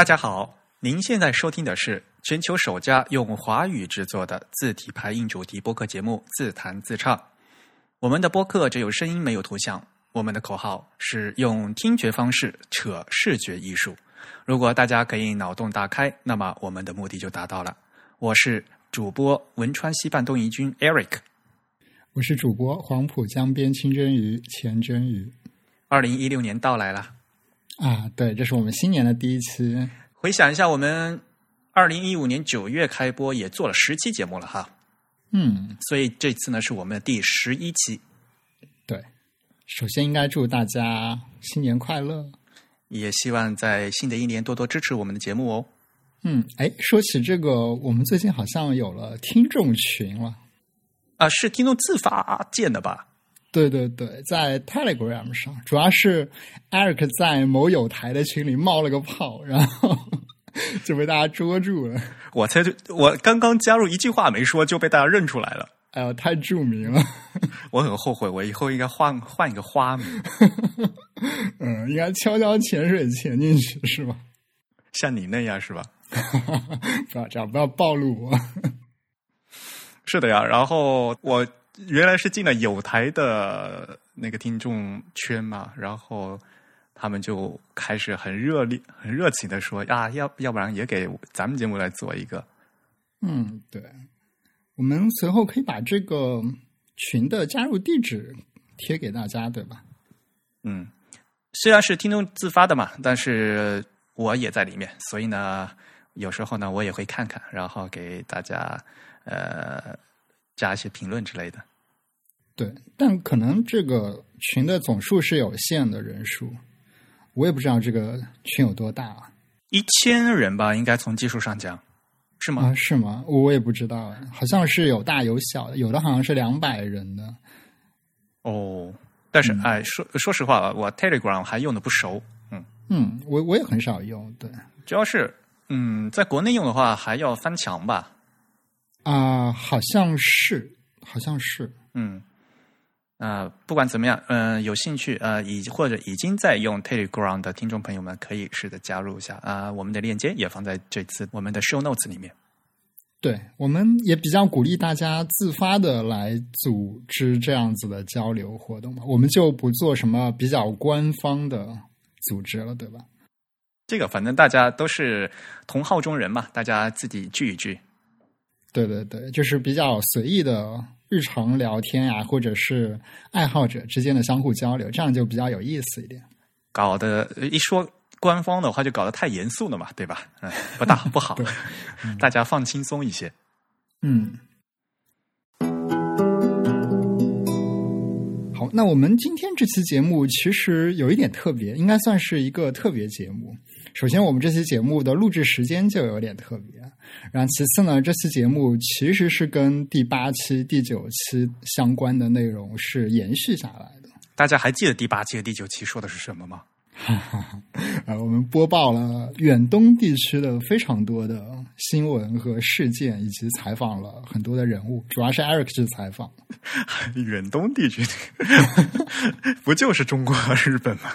大家好，您现在收听的是全球首家用华语制作的字体排印主题播客节目《自弹自唱》。我们的播客只有声音没有图像，我们的口号是用听觉方式扯视觉艺术。如果大家可以脑洞大开，那么我们的目的就达到了。我是主播汶川西半东夷君 Eric，我是主播黄浦江边清蒸鱼钱真鱼。二零一六年到来了。啊，对，这是我们新年的第一期。回想一下，我们二零一五年九月开播，也做了十期节目了哈。嗯，所以这次呢是我们的第十一期。对，首先应该祝大家新年快乐，也希望在新的一年多多支持我们的节目哦。嗯，哎，说起这个，我们最近好像有了听众群了。啊，是听众自发建的吧？对对对，在 Telegram 上，主要是 Eric 在某友台的群里冒了个泡，然后 就被大家捉住了。我才就我刚刚加入，一句话没说就被大家认出来了。哎呦，太著名了！我很后悔，我以后应该换换一个花名。嗯，应该悄悄潜水潜进去是吧？像你那样是吧？不要这样，不要暴露我。是的呀，然后我。原来是进了有台的那个听众圈嘛，然后他们就开始很热烈、很热情的说：“啊，要要不然也给咱们节目来做一个。”嗯，对，我们随后可以把这个群的加入地址贴给大家，对吧？嗯，虽然是听众自发的嘛，但是我也在里面，所以呢，有时候呢，我也会看看，然后给大家呃加一些评论之类的。对，但可能这个群的总数是有限的人数，我也不知道这个群有多大啊，一千人吧，应该从技术上讲，是吗？是吗？我也不知道，好像是有大有小的，有的好像是两百人的。哦，但是哎，说说实话，我 Telegram 还用的不熟，嗯嗯，我我也很少用，对，主要是嗯，在国内用的话还要翻墙吧？啊，好像是，好像是，嗯。啊，不管怎么样，嗯，有兴趣呃，已或者已经在用 Telegram 的听众朋友们，可以试着加入一下啊。我们的链接也放在这次我们的 Show Notes 里面。对，我们也比较鼓励大家自发的来组织这样子的交流活动嘛。我们就不做什么比较官方的组织了，对吧？这个反正大家都是同好中人嘛，大家自己聚一聚。对对对，就是比较随意的。日常聊天呀，或者是爱好者之间的相互交流，这样就比较有意思一点。搞得一说官方的话，就搞得太严肃了嘛，对吧？嗯，不大不好，大家放轻松一些。嗯。好，那我们今天这期节目其实有一点特别，应该算是一个特别节目。首先，我们这期节目的录制时间就有点特别。然后，其次呢，这期节目其实是跟第八期、第九期相关的内容是延续下来的。大家还记得第八期和第九期说的是什么吗？啊，我们播报了远东地区的非常多的新闻和事件，以及采访了很多的人物，主要是 Eric 去采访。远东地区 不就是中国和日本吗？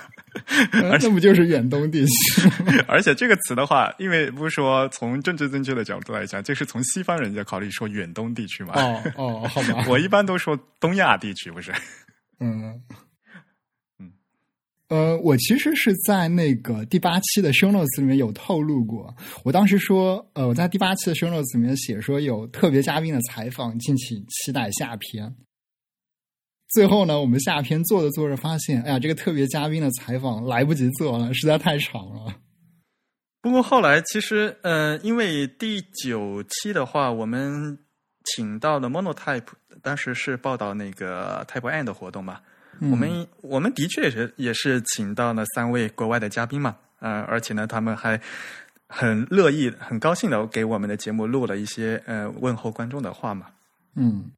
那不就是远东地区？而且这个词的话，因为不是说从政治正确的角度来讲，就是从西方人家考虑说远东地区嘛？哦哦，好吧。我一般都说东亚地区，不是？嗯嗯。呃，我其实是在那个第八期的 show notes 里面有透露过，我当时说，呃，我在第八期的 show notes 里面写说有特别嘉宾的采访，敬请期待下篇。最后呢，我们下篇做着做着发现，哎呀，这个特别嘉宾的采访来不及做了，实在太长了。不过后来其实，呃，因为第九期的话，我们请到了 Monotype，当时是报道那个 Type N 的活动嘛。我们我们的确也是也是请到了三位国外的嘉宾嘛，呃，而且呢，他们还很乐意、很高兴的给我们的节目录了一些呃问候观众的话嘛。嗯。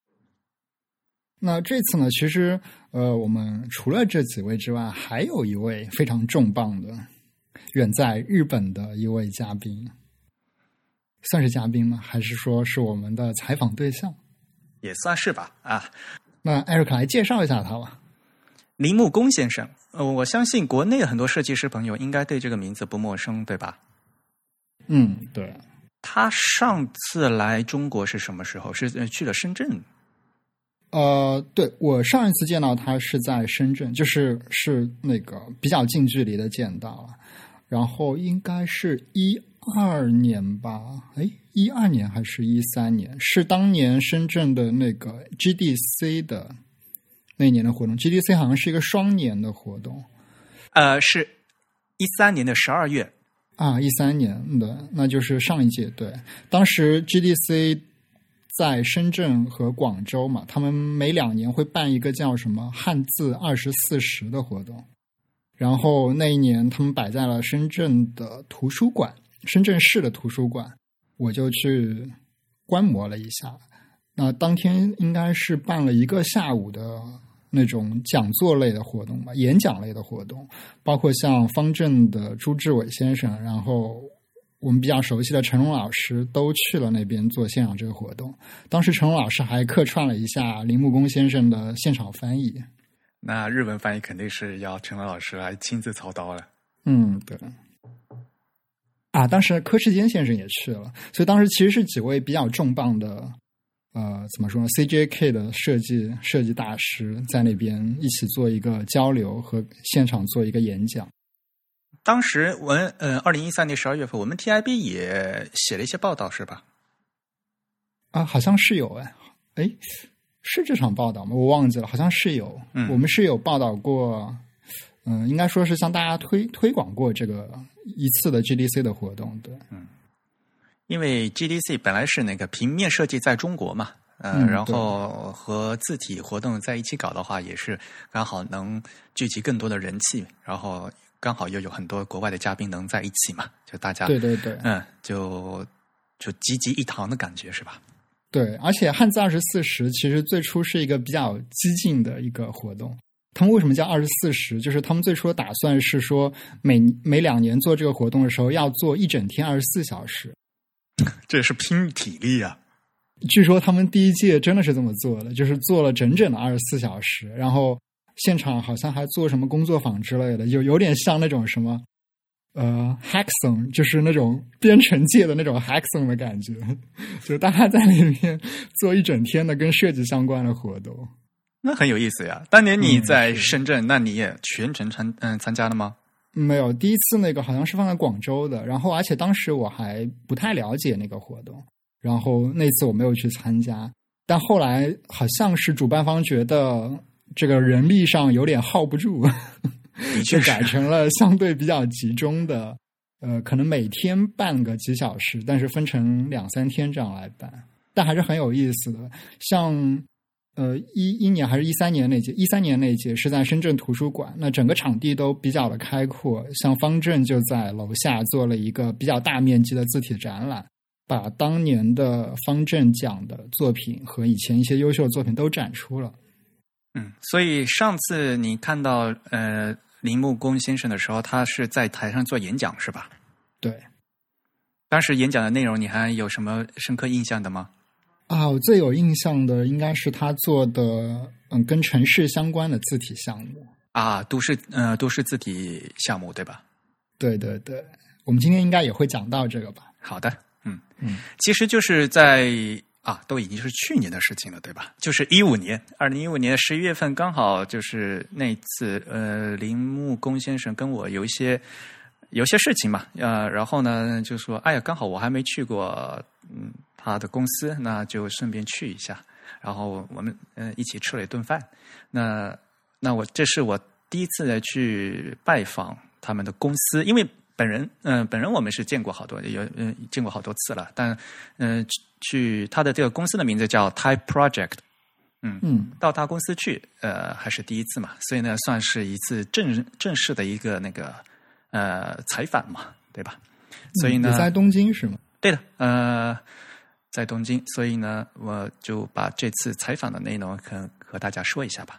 那这次呢，其实呃，我们除了这几位之外，还有一位非常重磅的，远在日本的一位嘉宾，算是嘉宾吗？还是说是我们的采访对象？也算是吧。啊，那艾瑞克来介绍一下他吧。铃木工先生，呃，我相信国内很多设计师朋友应该对这个名字不陌生，对吧？嗯，对。他上次来中国是什么时候？是去了深圳。呃，对我上一次见到他是在深圳，就是是那个比较近距离的见到了。然后应该是一二年吧？哎，一二年还是一三年？是当年深圳的那个 GDC 的那年的活动。GDC 好像是一个双年的活动。呃，是一三年的十二月。啊，一三年的，那就是上一届。对，当时 GDC 在深圳和广州嘛，他们每两年会办一个叫什么“汉字二十四时”的活动。然后那一年，他们摆在了深圳的图书馆，深圳市的图书馆，我就去观摩了一下。那当天应该是办了一个下午的。那种讲座类的活动吧，演讲类的活动，包括像方正的朱志伟先生，然后我们比较熟悉的陈龙老师都去了那边做现场这个活动。当时陈龙老师还客串了一下铃木工先生的现场翻译。那日文翻译肯定是要陈龙老师来亲自操刀了。嗯，对。啊，当时柯世坚先生也去了，所以当时其实是几位比较重磅的。呃，怎么说呢？CJK 的设计设计大师在那边一起做一个交流和现场做一个演讲。当时我们呃，二零一三年十二月份，我们 TIB 也写了一些报道，是吧？啊，好像是有哎，哎，是这场报道吗？我忘记了，好像是有。嗯，我们是有报道过，嗯，应该说是向大家推推广过这个一次的 GDC 的活动，对，嗯。因为 GDC 本来是那个平面设计在中国嘛，嗯，然后和字体活动在一起搞的话，也是刚好能聚集更多的人气，然后刚好又有很多国外的嘉宾能在一起嘛，就大家对对对，嗯，就就集集一堂的感觉是吧？对，而且汉字二十四时其实最初是一个比较激进的一个活动，他们为什么叫二十四时？就是他们最初的打算是说，每每两年做这个活动的时候，要做一整天二十四小时。这也是拼体力啊！据说他们第一届真的是这么做的，就是做了整整的二十四小时，然后现场好像还做什么工作坊之类的，有有点像那种什么呃 hackathon，就是那种编程界的那种 hackathon 的感觉，就是大家在里面做一整天的跟设计相关的活动，那很有意思呀。当年你在深圳，那你也全程参嗯参加了吗？没有，第一次那个好像是放在广州的，然后而且当时我还不太了解那个活动，然后那次我没有去参加，但后来好像是主办方觉得这个人力上有点耗不住，就改成了相对比较集中的，呃，可能每天办个几小时，但是分成两三天这样来办，但还是很有意思的，像。呃，一一年还是一三年那届？一三年那届是在深圳图书馆，那整个场地都比较的开阔。像方正就在楼下做了一个比较大面积的字体展览，把当年的方正奖的作品和以前一些优秀的作品都展出了。嗯，所以上次你看到呃铃木工先生的时候，他是在台上做演讲是吧？对。当时演讲的内容你还有什么深刻印象的吗？啊，我最有印象的应该是他做的，嗯，跟城市相关的字体项目啊，都市呃，都市字体项目对吧？对对对，我们今天应该也会讲到这个吧？好的，嗯嗯，其实就是在啊，都已经是去年的事情了，对吧？就是一五年，二零一五年十一月份，刚好就是那次，呃，铃木工先生跟我有一些有些事情嘛，呃，然后呢，就说，哎呀，刚好我还没去过，嗯。他的公司，那就顺便去一下，然后我们嗯一起吃了一顿饭。那那我这是我第一次去拜访他们的公司，因为本人嗯本人我们是见过好多有嗯见过好多次了，但嗯去他的这个公司的名字叫 Type Project，嗯嗯到他公司去呃还是第一次嘛，所以呢算是一次正正式的一个那个呃采访嘛，对吧？所以呢在东京是吗？对的，呃。在东京，所以呢，我就把这次采访的内容和和大家说一下吧。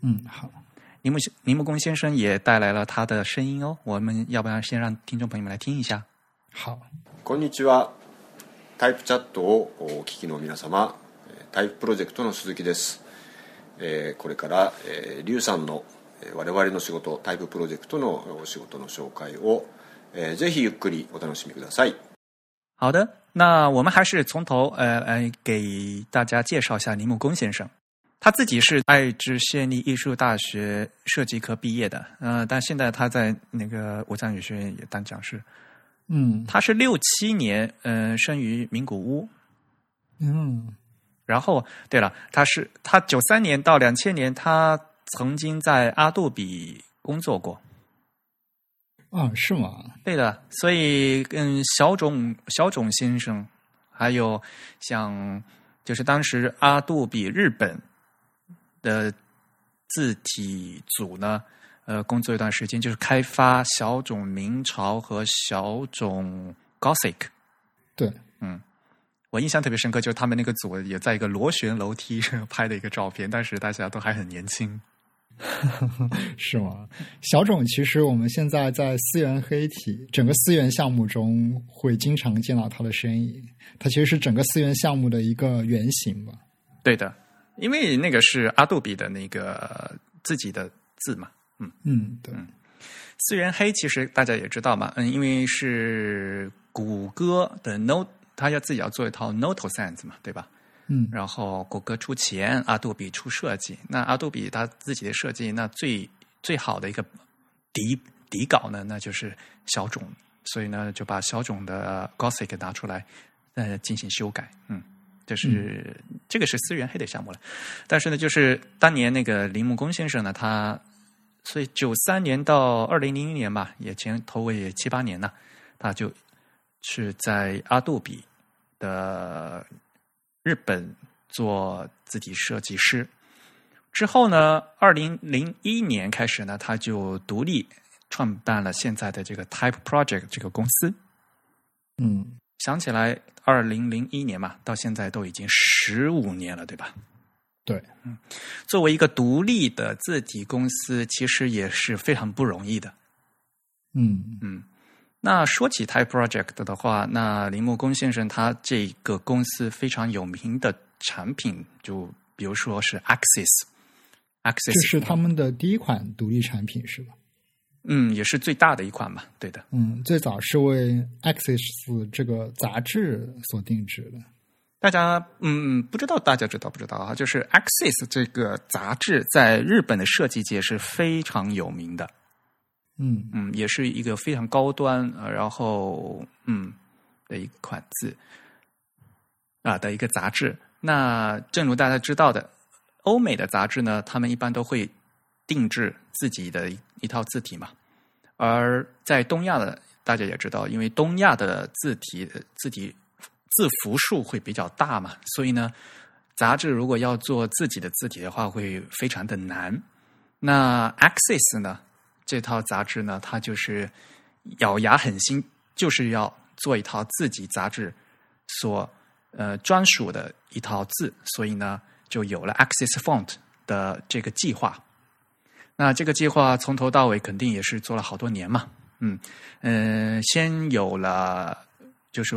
嗯，好。铃木铃木工先生也带来了他的声音哦，我们要不要先让听众朋友们来听一下？好。こんにちは。タイプチャットをお聞きの皆様、タイププロジェクトの鈴木です。えー、これから、えー、リュウさんの我々の仕事タイププロジェクトの仕事の紹介を、えー、ぜひゆっくりお楽しみください。好的，那我们还是从头呃呃给大家介绍一下铃木恭先生。他自己是爱知县立艺术大学设计科毕业的，呃，但现在他在那个武藏语学院也当讲师。嗯，他是六七年，嗯，生于名古屋。嗯，然后对了，他是他九三年到两千年，他曾经在阿杜比工作过。啊，是吗？对的，所以跟小种小种先生，还有像就是当时阿杜比日本。的字体组呢，呃，工作一段时间，就是开发小种明朝和小种 Gothic。对，嗯，我印象特别深刻，就是他们那个组也在一个螺旋楼梯上拍的一个照片，当时大家都还很年轻。是吗？小种其实我们现在在思源黑体整个思源项目中会经常见到它的身影，它其实是整个思源项目的一个原型吧？对的。因为那个是阿杜比的那个自己的字嘛，嗯嗯，对。思源黑其实大家也知道嘛，嗯，因为是谷歌的 Note，他要自己要做一套 Note Sense 嘛，对吧？嗯。然后谷歌出钱，阿杜比出设计。那阿杜比他自己的设计，那最最好的一个底底稿呢，那就是小种，所以呢就把小种的 Gothic 拿出来，呃，进行修改，嗯。就是这个是思源黑的项目了，但是呢，就是当年那个铃木工先生呢，他所以九三年到二零零一年吧，也前头尾七八年呢，他就是在阿杜比的日本做字体设计师。之后呢，二零零一年开始呢，他就独立创办了现在的这个 Type Project 这个公司。嗯。想起来，二零零一年嘛，到现在都已经十五年了，对吧？对，嗯，作为一个独立的字体公司，其实也是非常不容易的。嗯嗯，那说起 Type Project 的话，那林木工先生他这个公司非常有名的产品，就比如说是 Axis，Axis 这是他们的第一款独立产品，是吧？嗯，也是最大的一款嘛，对的。嗯，最早是为《Axis》这个杂志所定制的。大家嗯，不知道大家知道不知道啊？就是《Axis》这个杂志在日本的设计界是非常有名的。嗯嗯，也是一个非常高端，然后嗯的一款字啊的一个杂志。那正如大家知道的，欧美的杂志呢，他们一般都会。定制自己的一套字体嘛，而在东亚的大家也知道，因为东亚的字体字体字符数会比较大嘛，所以呢，杂志如果要做自己的字体的话，会非常的难。那 Axis 呢，这套杂志呢，它就是咬牙狠心，就是要做一套自己杂志所呃专属的一套字，所以呢，就有了 Axis Font 的这个计划。那这个计划从头到尾肯定也是做了好多年嘛，嗯嗯，先有了就是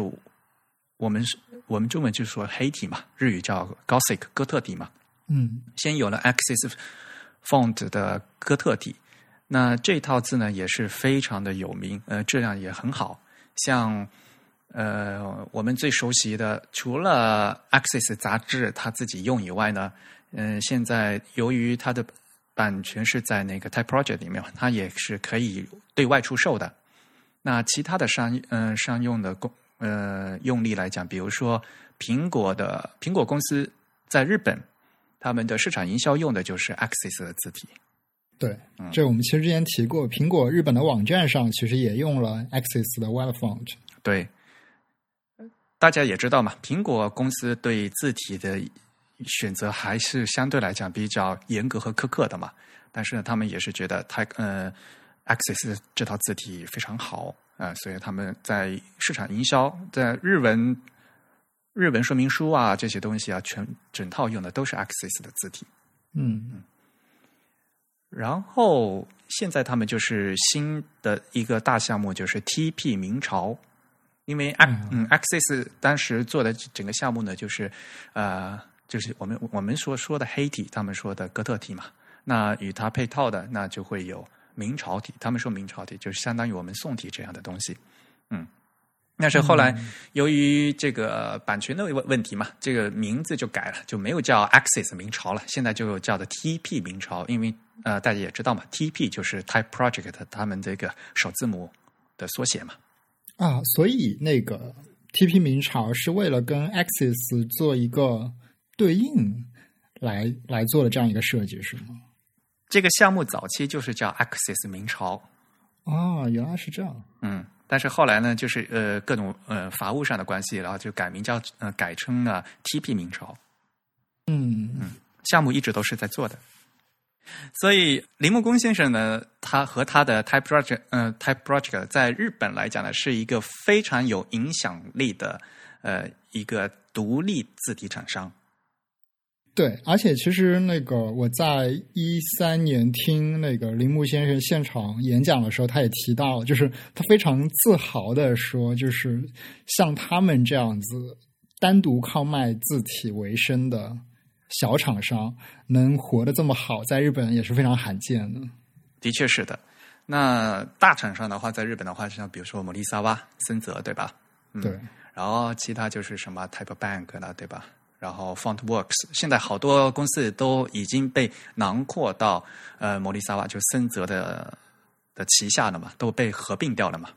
我们我们中文就说黑体嘛，日语叫 Gothic 哥特体嘛，嗯，先有了 Axis Font 的哥特体，那这套字呢也是非常的有名，呃，质量也很好，像呃我们最熟悉的除了 Access 杂志他自己用以外呢，嗯，现在由于它的版权是在那个 Type Project 里面，它也是可以对外出售的。那其他的商嗯商用的公呃用例来讲，比如说苹果的苹果公司在日本，他们的市场营销用的就是 Axis 的字体。对，这我们其实之前提过，苹果日本的网站上其实也用了 Axis 的 Web Font。对，大家也知道嘛，苹果公司对字体的。选择还是相对来讲比较严格和苛刻的嘛，但是呢，他们也是觉得它呃，Access 这套字体非常好啊，所以他们在市场营销，在日文日文说明书啊这些东西啊，全整套用的都是 Access 的字体。嗯嗯。然后现在他们就是新的一个大项目，就是 TP 明朝，因为嗯 Access 当时做的整个项目呢，就是呃。就是我们我们所说的黑体，他们说的哥特体嘛。那与它配套的，那就会有明朝体。他们说明朝体，就是相当于我们宋体这样的东西。嗯但是后来由于这个版权的问问题嘛，这个名字就改了，就没有叫 Access 明朝了，现在就叫的 TP 明朝，因为呃大家也知道嘛，TP 就是 Type Project 他们这个首字母的缩写嘛。啊，所以那个 TP 明朝是为了跟 Access 做一个对应来来做的这样一个设计，是吗？这个项目早期就是叫 Access 明朝。哦，原来是这样。嗯。但是后来呢，就是呃各种呃法务上的关系，然后就改名叫呃改称了 TP 明朝。嗯嗯，项目一直都是在做的。所以铃木工先生呢，他和他的 Type Project，呃 Type Project 在日本来讲呢，是一个非常有影响力的呃一个独立字体厂商。对，而且其实那个我在一三年听那个铃木先生现场演讲的时候，他也提到，就是他非常自豪的说，就是像他们这样子单独靠卖字体为生的小厂商，能活得这么好，在日本也是非常罕见的。的确是的。那大厂商的话，在日本的话，像比如说摩利萨哇、森泽，对吧？对。然后其他就是什么 Type Bank 了，对吧？然后，FontWorks 现在好多公司都已经被囊括到呃摩利萨瓦就森泽的的旗下了嘛，都被合并掉了嘛。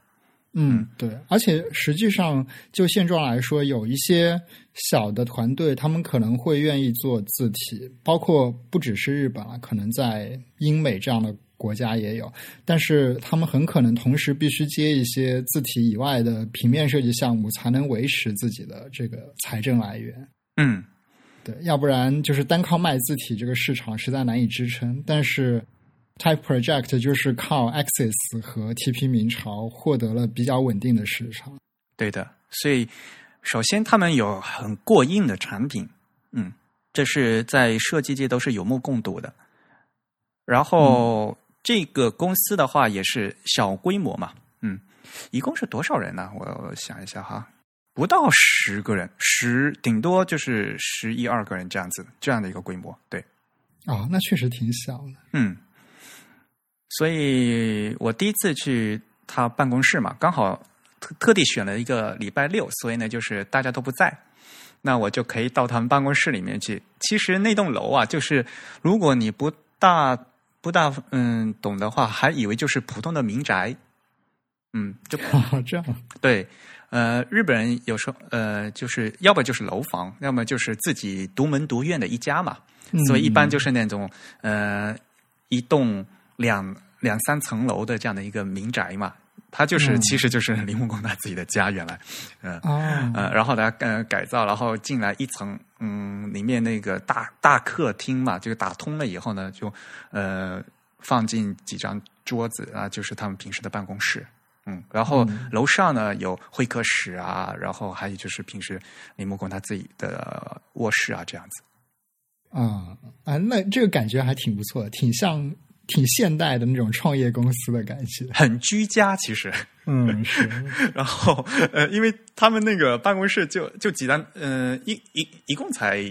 嗯，对。而且实际上就现状来说，有一些小的团队，他们可能会愿意做字体，包括不只是日本啊，可能在英美这样的国家也有。但是他们很可能同时必须接一些字体以外的平面设计项目，才能维持自己的这个财政来源。嗯，对，要不然就是单靠卖字体这个市场实在难以支撑。但是 Type Project 就是靠 Access 和 TP 明朝获得了比较稳定的市场。对的，所以首先他们有很过硬的产品，嗯，这是在设计界都是有目共睹的。然后这个公司的话也是小规模嘛，嗯，一共是多少人呢？我想一下哈。不到十个人，十顶多就是十一二个人这样子，这样的一个规模，对。哦，那确实挺小的。嗯，所以我第一次去他办公室嘛，刚好特特地选了一个礼拜六，所以呢，就是大家都不在，那我就可以到他们办公室里面去。其实那栋楼啊，就是如果你不大不大嗯懂的话，还以为就是普通的民宅。嗯，就 这样。对。呃，日本人有时候呃，就是要么就是楼房，要么就是自己独门独院的一家嘛，所以一般就是那种呃一栋两两三层楼的这样的一个民宅嘛，它就是其实就是铃木工他自己的家原来，嗯呃，然后他呃改造，然后进来一层，嗯，里面那个大大客厅嘛，就打通了以后呢，就呃放进几张桌子啊，就是他们平时的办公室。嗯，然后楼上呢有会客室啊，然后还有就是平时林木工他自己的卧室啊，这样子。啊啊，那这个感觉还挺不错，挺像挺现代的那种创业公司的感觉，很居家其实。嗯，是。然后呃，因为他们那个办公室就就几单，嗯，一一一共才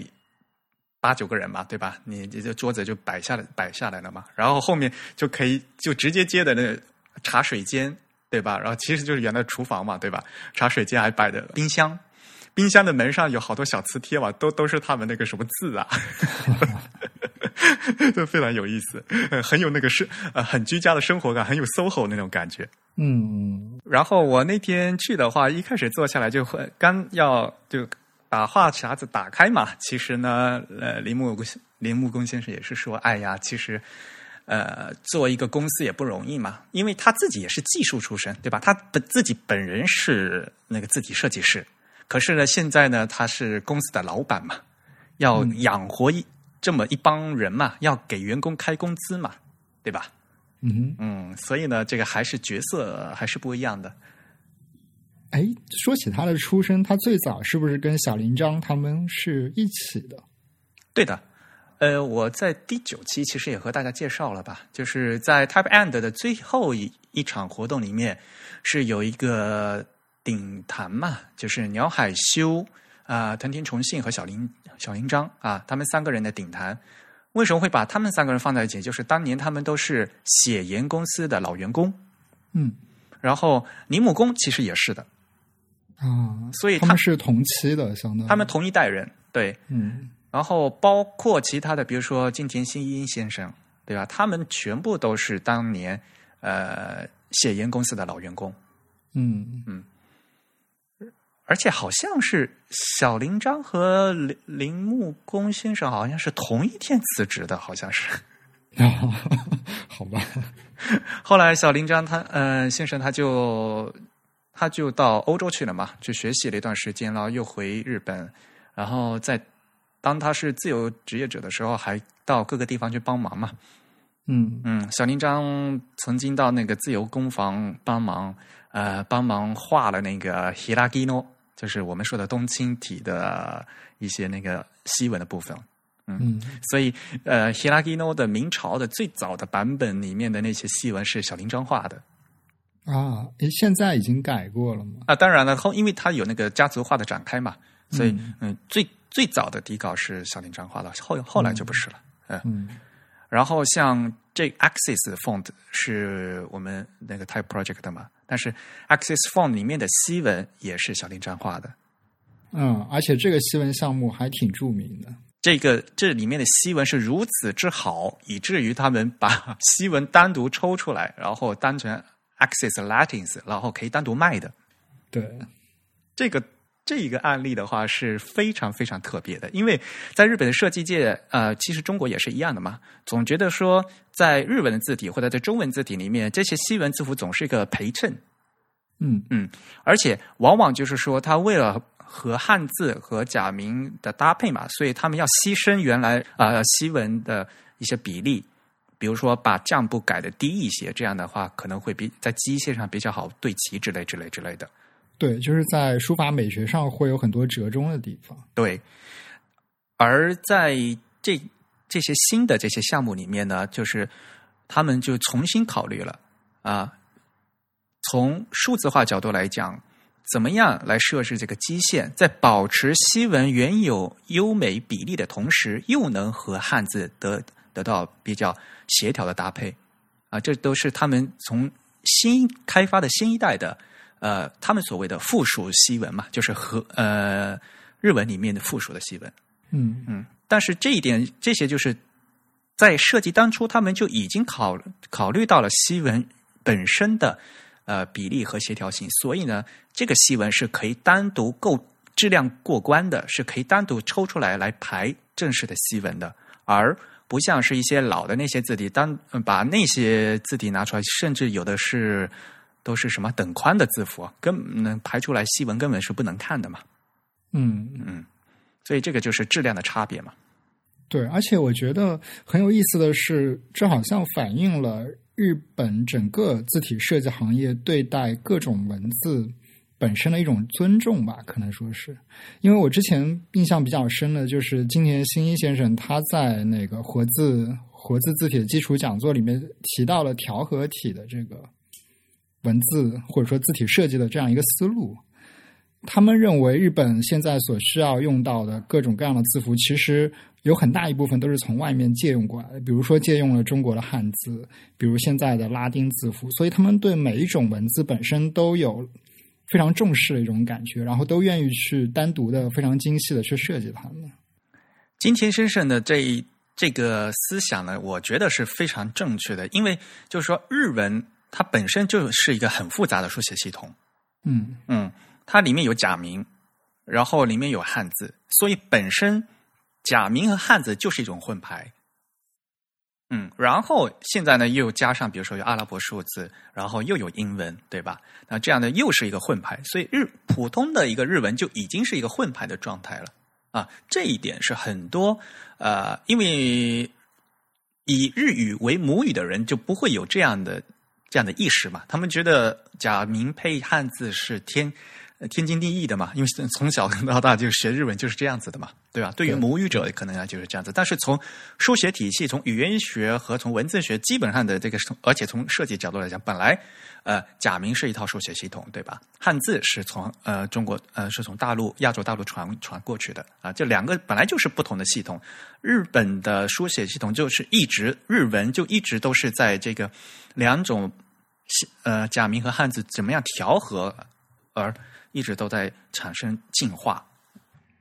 八九个人嘛，对吧？你你这桌子就摆下来摆下来了嘛，然后后面就可以就直接接的那茶水间。对吧？然后其实就是原来厨房嘛，对吧？茶水间还摆的冰箱，冰箱的门上有好多小磁贴嘛，都都是他们那个什么字啊，都非常有意思，很有那个生呃很居家的生活感，很有 SOHO 那种感觉。嗯，然后我那天去的话，一开始坐下来就会刚要就把话匣子打开嘛，其实呢，呃，铃木铃木工先生也是说，哎呀，其实。呃，做一个公司也不容易嘛，因为他自己也是技术出身，对吧？他本自己本人是那个字体设计师，可是呢，现在呢，他是公司的老板嘛，要养活一这么一帮人嘛，要给员工开工资嘛，对吧？嗯嗯，所以呢，这个还是角色还是不一样的。哎，说起他的出身，他最早是不是跟小林章他们是一起的？对的。呃，我在第九期其实也和大家介绍了吧，就是在 Type and 的最后一一场活动里面，是有一个顶谈嘛，就是鸟海修啊、藤田重信和小林小林章啊，他们三个人的顶谈。为什么会把他们三个人放在一起？就是当年他们都是写研公司的老员工，嗯，然后铃木工其实也是的，啊，所以他们是同期的，相当于他们同一代人，对，嗯然后包括其他的，比如说金田新一先生，对吧？他们全部都是当年呃写研公司的老员工，嗯嗯而且好像是小林章和铃铃木工先生好像是同一天辞职的，好像是。啊，好吧，后来小林章他呃先生他就他就到欧洲去了嘛，去学习了一段时间，然后又回日本，然后在当他是自由职业者的时候，还到各个地方去帮忙嘛。嗯嗯，小林章曾经到那个自由工坊帮忙，呃，帮忙画了那个 Hiragino，就是我们说的冬青体的一些那个西文的部分。嗯所以，呃，Hiragino 的明朝的最早的版本里面的那些西文是小林章画的啊，诶现在已经改过了吗？啊。当然了，后因为他有那个家族化的展开嘛，所以嗯嗯最最早的底稿是小林彰画的，后后来就不是了。嗯嗯然后像这 Axis Font 是我们那个 Type Project 的嘛，但是 Axis Font 里面的西文也是小林彰画的。嗯，而且这个西文项目还挺著名的。这个这里面的西文是如此之好，以至于他们把 西文单独抽出来，然后当成 Axis Latins，然后可以单独卖的。对，这个这一个案例的话是非常非常特别的，因为在日本的设计界，呃，其实中国也是一样的嘛，总觉得说在日文的字体或者在中文字体里面，这些西文字符总是一个陪衬，嗯。嗯而且往往就是说，他为了和汉字和假名的搭配嘛，所以他们要牺牲原来呃西文的一些比例，比如说把降部改的低一些，这样的话可能会比在机械上比较好对齐之类之类之类的。对，就是在书法美学上会有很多折中的地方。对，而在这这些新的这些项目里面呢，就是他们就重新考虑了啊，从数字化角度来讲，怎么样来设置这个基线，在保持西文原有优美比例的同时，又能和汉字得得到比较协调的搭配啊，这都是他们从新开发的新一代的呃，他们所谓的附属西文嘛，就是和呃日文里面的附属的西文。嗯嗯，但是这一点，这些就是在设计当初，他们就已经考考虑到了西文本身的呃比例和协调性，所以呢，这个西文是可以单独够质量过关的，是可以单独抽出来来排正式的西文的，而不像是一些老的那些字体，当呃把那些字体拿出来，甚至有的是都是什么等宽的字符，根能排出来细文根本是不能看的嘛，嗯，嗯，所以这个就是质量的差别嘛。对，而且我觉得很有意思的是，这好像反映了日本整个字体设计行业对待各种文字本身的一种尊重吧，可能说是。因为我之前印象比较深的就是今年新一先生他在那个活字活字字体的基础讲座里面提到了调和体的这个文字或者说字体设计的这样一个思路。他们认为日本现在所需要用到的各种各样的字符，其实有很大一部分都是从外面借用过来的。比如说借用了中国的汉字，比如现在的拉丁字符，所以他们对每一种文字本身都有非常重视的一种感觉，然后都愿意去单独的、非常精细的去设计它们。金田先生的这一这个思想呢，我觉得是非常正确的，因为就是说日文它本身就是一个很复杂的书写系统，嗯嗯，它里面有假名，然后里面有汉字，所以本身假名和汉字就是一种混排。嗯，然后现在呢，又加上比如说有阿拉伯数字，然后又有英文，对吧？那这样呢，又是一个混排，所以日普通的一个日文就已经是一个混排的状态了啊。这一点是很多呃，因为以日语为母语的人就不会有这样的这样的意识嘛，他们觉得假名配汉字是天呃天经地义的嘛，因为从小到大就学日文就是这样子的嘛，对吧？对于母语者可能啊就是这样子，但是从书写体系、从语言学和从文字学基本上的这个，而且从设计角度来讲，本来呃假名是一套书写系统，对吧？汉字是从呃中国呃是从大陆亚洲大陆传传过去的啊，这两个本来就是不同的系统。日本的书写系统就是一直日文就一直都是在这个两种呃假名和汉字怎么样调和而一直都在产生进化。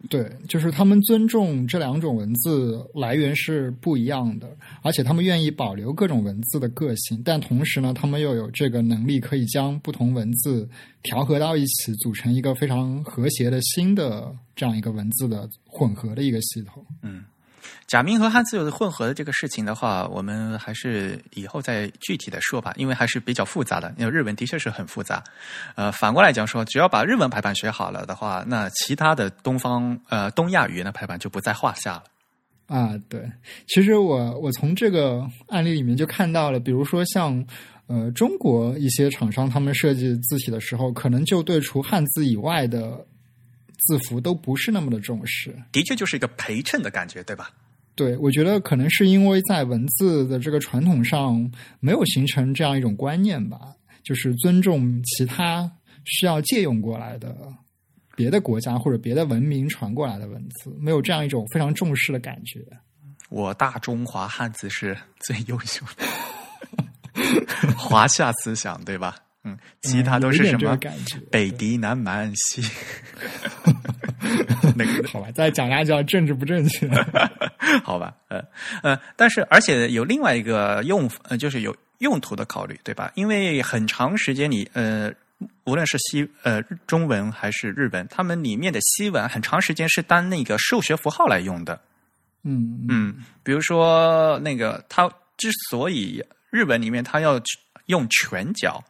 对，就是他们尊重这两种文字来源是不一样的，而且他们愿意保留各种文字的个性，但同时呢，他们又有这个能力，可以将不同文字调和到一起，组成一个非常和谐的新的这样一个文字的混合的一个系统。嗯。假名和汉字有的混合的这个事情的话，我们还是以后再具体的说吧，因为还是比较复杂的。因为日文的确是很复杂。呃，反过来讲说，只要把日文排版学好了的话，那其他的东方呃东亚语言的排版就不在话下了。啊，对。其实我我从这个案例里面就看到了，比如说像呃中国一些厂商，他们设计字体的时候，可能就对除汉字以外的字符都不是那么的重视。的确，就是一个陪衬的感觉，对吧？对，我觉得可能是因为在文字的这个传统上没有形成这样一种观念吧，就是尊重其他需要借用过来的别的国家或者别的文明传过来的文字，没有这样一种非常重视的感觉。我大中华汉字是最优秀的，华夏思想对吧？嗯，其他都是什么？北狄南蛮西。那个好吧，再讲下去政治不正确。好吧，呃呃，但是而且有另外一个用，呃，就是有用途的考虑，对吧？因为很长时间里，呃，无论是西呃中文还是日文，他们里面的西文很长时间是当那个数学符号来用的。嗯嗯，比如说那个，它之所以日文里面它要用拳脚，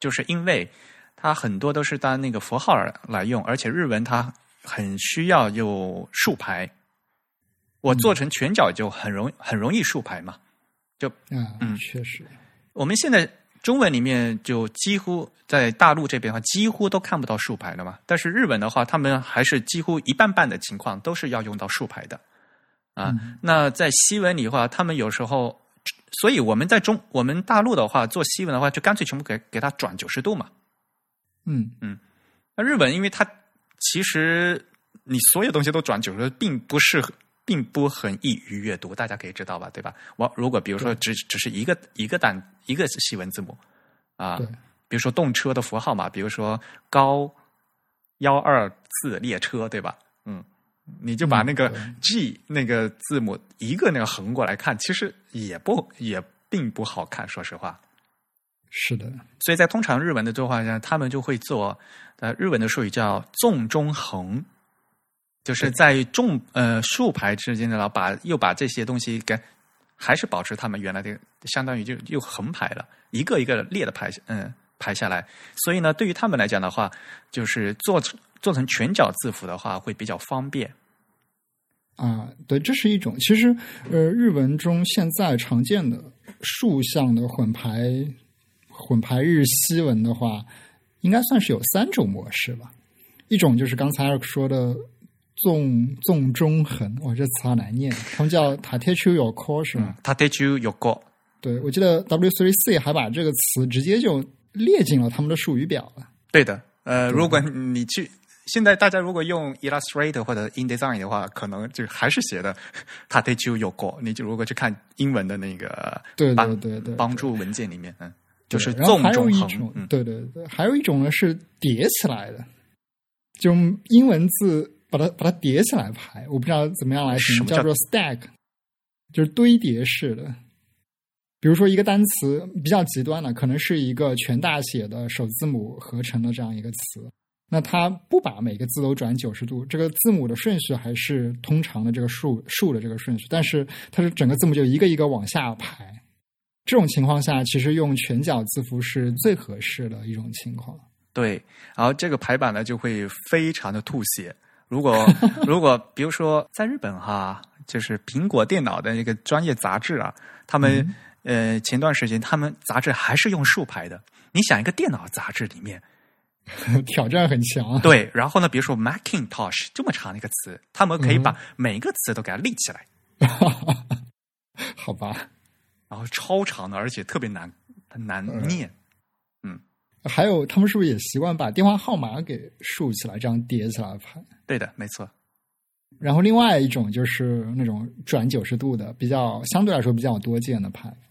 就是因为它很多都是当那个符号来用，而且日文它很需要有竖排。我做成全角就很容很容易竖排嘛，就嗯，确实。我们现在中文里面就几乎在大陆这边的话，几乎都看不到竖排了嘛。但是日文的话，他们还是几乎一半半的情况都是要用到竖排的啊。那在西文里的话，他们有时候，所以我们在中我们大陆的话做西文的话，就干脆全部给给它转九十度嘛。嗯嗯，那日本因为它其实你所有东西都转九十度，并不是。并不很易于阅读，大家可以知道吧？对吧？我如果比如说只只是一个一个单一个西文字母啊，比如说动车的符号嘛，比如说高幺二四列车，对吧？嗯，你就把那个 G 那个字母一个那个横过来看，其实也不也并不好看，说实话。是的，所以在通常日文的作画下，他们就会做呃日文的术语叫纵中横。就是在纵呃竖排之间的，把又把这些东西给还是保持他们原来的，相当于就又横排了一个一个列的排嗯排下来，所以呢，对于他们来讲的话，就是做成做成全角字符的话会比较方便。啊，对，这是一种。其实呃，日文中现在常见的竖向的混排混排日西文的话，应该算是有三种模式吧。一种就是刚才说的。纵纵中横，哇，这词好难念。他们叫 “tatechu yoko” 是吗？“tatechu yoko”。对，我记得 W3C 还把这个词直接就列进了他们的术语表了。对的，呃，如果你去现在大家如果用 Illustrator 或者 InDesign 的话，可能就还是写的 “tatechu yoko”。你就如果去看英文的那个对对对对帮助文件里面，嗯，就是纵中横。对对对，还有一种呢是叠起来的，就英文字。把它把它叠起来排，我不知道怎么样来形容，叫做 stack，就是堆叠式的。比如说一个单词比较极端的，可能是一个全大写的首字母合成的这样一个词，那它不把每个字都转九十度，这个字母的顺序还是通常的这个数数的这个顺序，但是它是整个字母就一个一个往下排。这种情况下，其实用全角字符是最合适的一种情况。对，然后这个排版呢就会非常的吐血。如果如果比如说在日本哈，就是苹果电脑的那个专业杂志啊，他们呃前段时间他们杂志还是用竖排的。你想一个电脑杂志里面 挑战很强，对。然后呢，比如说 Macintosh 这么长的一个词，他们可以把每一个词都给它立起来，好吧？然后超长的，而且特别难难念。嗯还有，他们是不是也习惯把电话号码给竖起来，这样叠起来排？对的，没错。然后另外一种就是那种转九十度的，比较相对来说比较多见的排法。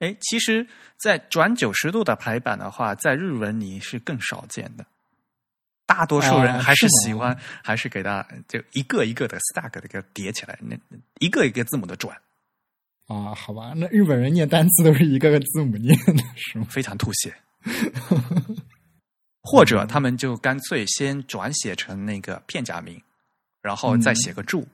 哎，其实，在转九十度的排版的话，在日文里是更少见的。大多数人啊还是喜欢，还是给它就一个一个的 stack 的给它叠起来，那一个一个字母的转，啊，好吧，那日本人念单词都是一个个字母念的，是吗？非常吐血。或者他们就干脆先转写成那个片假名，然后再写个注。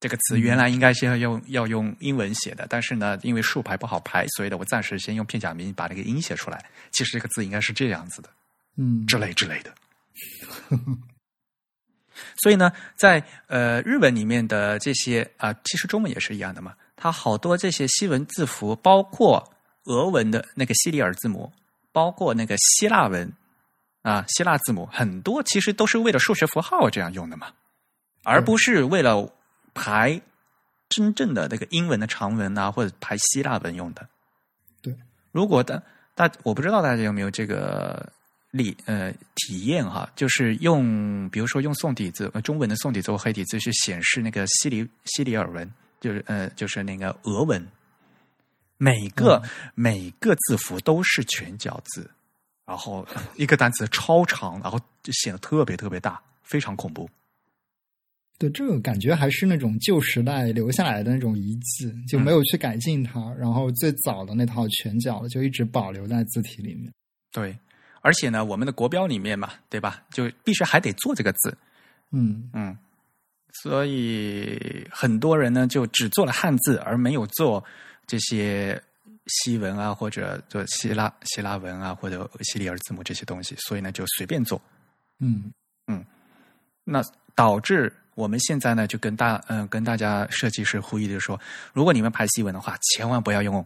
这个词原来应该是要用要用英文写的，但是呢，因为竖排不好排，所以呢，我暂时先用片假名把那个音写出来。其实这个字应该是这样子的。嗯，之类之类的。所以呢，在呃日文里面的这些啊、其实中文也是一样的嘛。它好多这些西文字符，包括俄文的那个西里尔字母，包括那个希腊文啊希腊字母，很多其实都是为了数学符号这样用的嘛，而不是为了排真正的那个英文的长文啊，或者排希腊文用的。对，如果的大我不知道大家有没有这个例呃体验哈，就是用比如说用宋体字呃中文的宋体字或黑体字去显示那个西里西里尔文，就是呃就是那个俄文，每个、每个字符都是全角字，然后一个单词超长，然后就显得特别特别大，非常恐怖。对，这个感觉还是那种旧时代留下来的那种遗迹，就没有去改进它，然后最早的那套拳脚就一直保留在字体里面。对，而且呢，我们的国标里面嘛，对吧？就必须还得做这个字，嗯，嗯，所以很多人呢就只做了汉字，而没有做这些西文啊，或者做希腊希腊文啊，或者西里尔字母这些东西，所以呢就随便做。嗯嗯，那导致我们现在呢就跟大嗯、跟大家设计师呼吁的说，如果你们排西文的话，千万不要用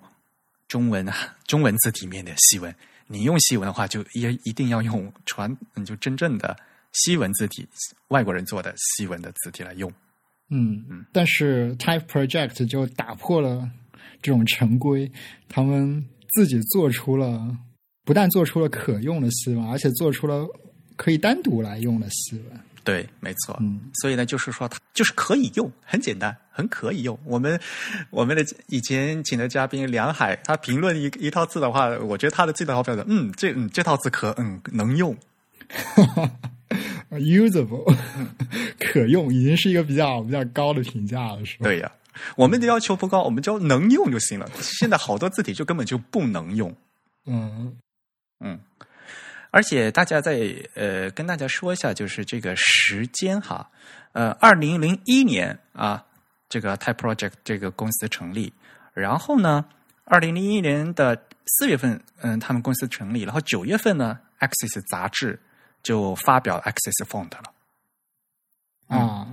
中文啊 中文字体面的西文，你用西文的话，就也一定要用传你就真正的西文字体，外国人做的西文的字体来用。嗯，但是 Type Project 就打破了这种陈规，他们自己做出了，不但做出了可用的西文，而且做出了可以单独来用的西文。对，没错。嗯所以呢，就是说它就是可以用，很简单，很可以用。我们我们的以前请的嘉宾梁海，他评论一一套字的话，我觉得他的最好标准，嗯，这嗯这套字可嗯能用。usable 可用已经是一个比较比较高的评价了，是吧？对呀，我们的要求不高，我们只要能用就行了。现在好多字体就根本就不能用。嗯嗯，而且大家在呃跟大家说一下，就是这个时间哈，呃，二零零一年啊，这个 Type Project 这个公司成立，然后呢，二零零一年的四月份，嗯，他们公司成立，然后九月份呢，Access 杂志就发表 Access Font 了。啊，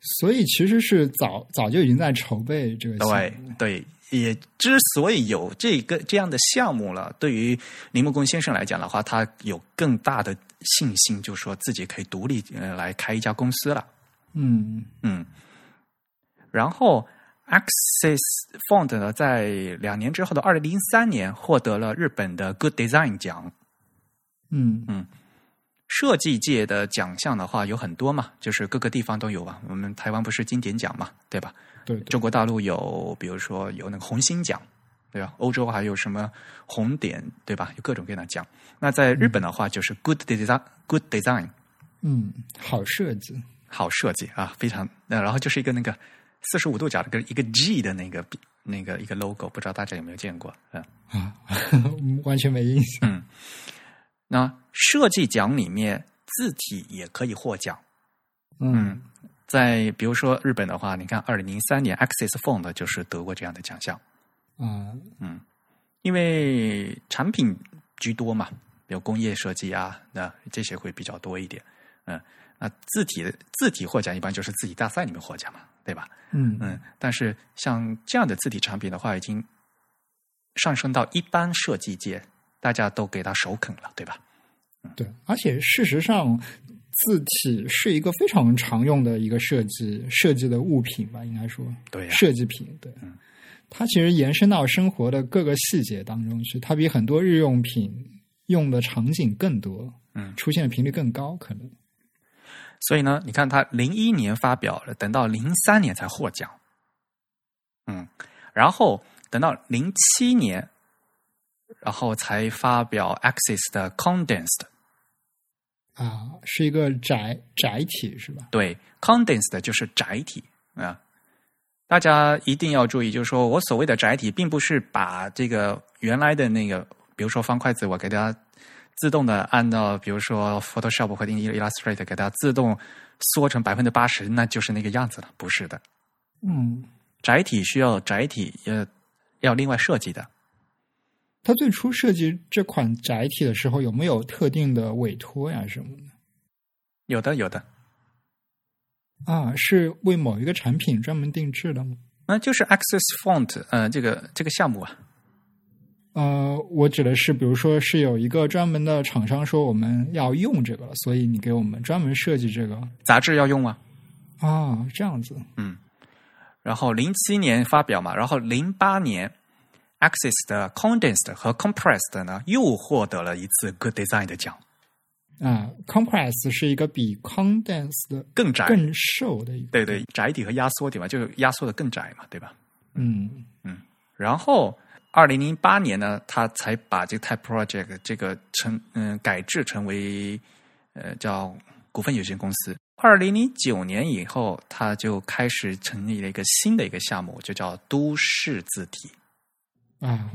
所以其实是早早就已经在筹备这个对。对，也之所以有这个这样的项目了，对于林木工先生来讲的话，他有更大的信心，就说自己可以独立呃来开一家公司了。嗯嗯，然后 Access Font 呢，在两年之后的二零零三年获得了日本的 Good Design 奖。嗯嗯设计界的奖项的话有很多嘛，就是各个地方都有吧。我们台湾不是经典奖嘛，对吧？对对中国大陆有，比如说有那个红星奖，对吧？欧洲还有什么红点，对吧？有各种各样的奖。那在日本的话，就是 Good Design，Good Design，嗯，好设计好设计啊，非常。那然后就是一个那个四十五度角的个一个 G 的那个那个一个 logo，不知道大家有没有见过？嗯，啊，完全没印象。那设计奖里面字体也可以获奖。嗯在比如说日本的话，你看二零零三年 Access Font 就是得过这样的奖项，嗯，因为产品居多嘛，比如工业设计啊，那这些会比较多一点。嗯，那字体的字体获奖一般就是字体大赛里面获奖嘛，对吧？嗯嗯，但是像这样的字体产品的话，已经上升到一般设计界，大家都给它首肯了，对吧？对，而且事实上，字体是一个非常常用的一个设计设计的物品吧，应该说，对呀设计品。对，它其实延伸到生活的各个细节当中去，它比很多日用品用的场景更多，嗯，出现的频率更高，可能。所以呢，你看他零一年发表了，等到零三年才获奖，嗯，然后等到零七年，然后才发表 Access 的 Condensed，啊，是一个载载体是吧？对，condensed 就是载体啊。大家一定要注意，就是说我所谓的载体，并不是把这个原来的那个，比如说方块字，我给它自动的按照，比如说 Photoshop 或者 Illustrator 给它自动缩成百分之八十，那就是那个样子了。不是的，嗯，载体需要载体要要另外设计的。他最初设计这款载体的时候，有没有特定的委托呀什么的？有的，有的。啊，是为某一个产品专门定制的吗？那就是 Access Font，呃，这个这个项目啊。呃，我指的是，比如说是有一个专门的厂商说我们要用这个了，所以你给我们专门设计这个杂志要用啊。啊，这样子。嗯。然后零七年发表嘛，然后零八年，Access 的 Condensed 和 Compressed 呢又获得了一次 Good Design 的奖。啊，compress 是一个比 condensed 更窄、更瘦的一个，对对，窄体和压缩体嘛，就是压缩的更窄嘛，对吧？嗯嗯。然后，二零零八年呢，他才把这个 Type Project 这个成嗯改制成为呃叫股份有限公司。二零零九年以后，他就开始成立了一个新的一个项目，就叫都市字体。啊，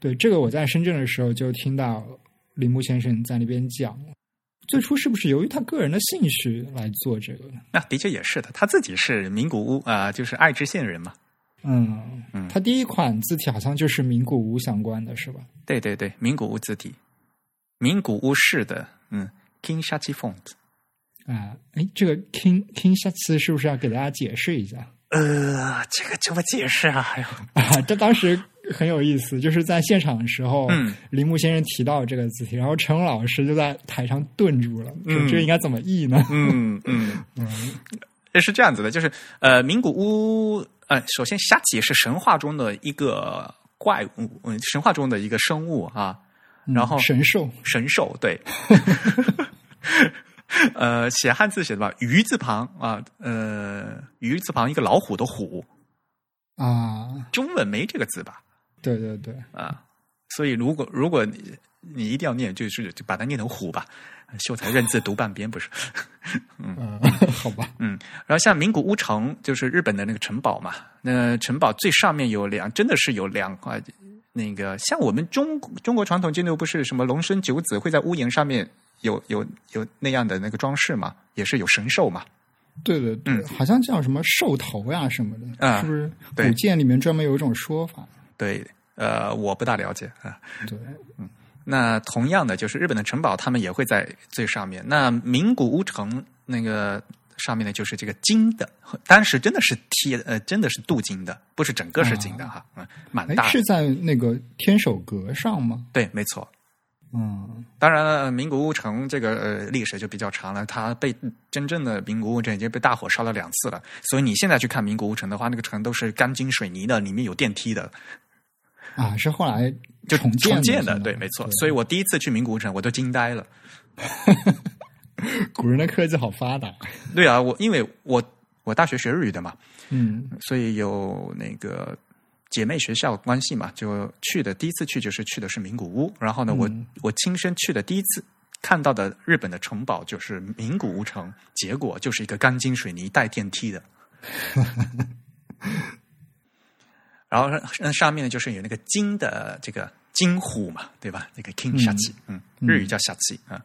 对，这个我在深圳的时候就听到铃木先生在那边讲。最初是不是由于他个人的兴趣来做这个？那的确也是的，他自己是名古屋啊，就是爱知县人嘛。嗯嗯，他第一款字体好像就是名古屋相关的是吧？对对对，名古屋字体，名古屋市的嗯，King Shachi Font。啊，哎，这个 King King Shachi 是不是要给大家解释一下？呃，这个怎么解释啊？哎呦 啊，这当时。很有意思，就是在现场的时候，嗯，铃木先生提到这个字体，然后陈老师就在台上顿住了，说这应该怎么译呢？嗯嗯 嗯，是这样子的，就是呃，名古屋呃，首先虾起是神话中的一个怪物，嗯，神话中的一个生物啊，然后神兽，神兽对，呃，写汉字写的吧，鱼字旁啊，呃，鱼字旁一个老虎的虎啊，中文没这个字吧？对对对啊，所以如果如果你你一定要念，就是就把它念成虎吧。秀才认字读半边，不是？嗯，好吧。嗯，然后像名古屋城，就是日本的那个城堡嘛。那城堡最上面有两，真的是有两块。那个像我们中中国传统建筑，不是什么龙生九子会在屋檐上面有有有那样的那个装饰嘛？也是有神兽嘛？对对对，好像叫什么兽头呀什么的，啊、是不是？古建里面专门有一种说法。对，呃，我不大了解啊。对，嗯，那同样的，就是日本的城堡，他们也会在最上面。那名古屋城那个上面呢，就是这个金的，当时真的是贴，呃，真的是镀金的，不是整个是金的哈，嗯，蛮大。是在那个天守阁上吗？对，没错。嗯，当然了，名古屋城这个呃历史就比较长了，它被真正的名古屋城已经被大火烧了两次了，所以你现在去看名古屋城的话，那个城都是钢筋水泥的，里面有电梯的。啊，是后来就重建建的，对，没错。所以我第一次去名古屋城，我都惊呆了。古人的科技好发达。对啊，我因为我我大学学日语的嘛，嗯，所以有那个姐妹学校关系嘛，就去的第一次去就是去的是名古屋，然后呢，我我亲身去的第一次看到的日本的城堡就是名古屋城，结果就是一个钢筋水泥带电梯的。然后上面呢，就是有那个金的这个金虎嘛，对吧？那个 king 下气，嗯，日语叫下气啊，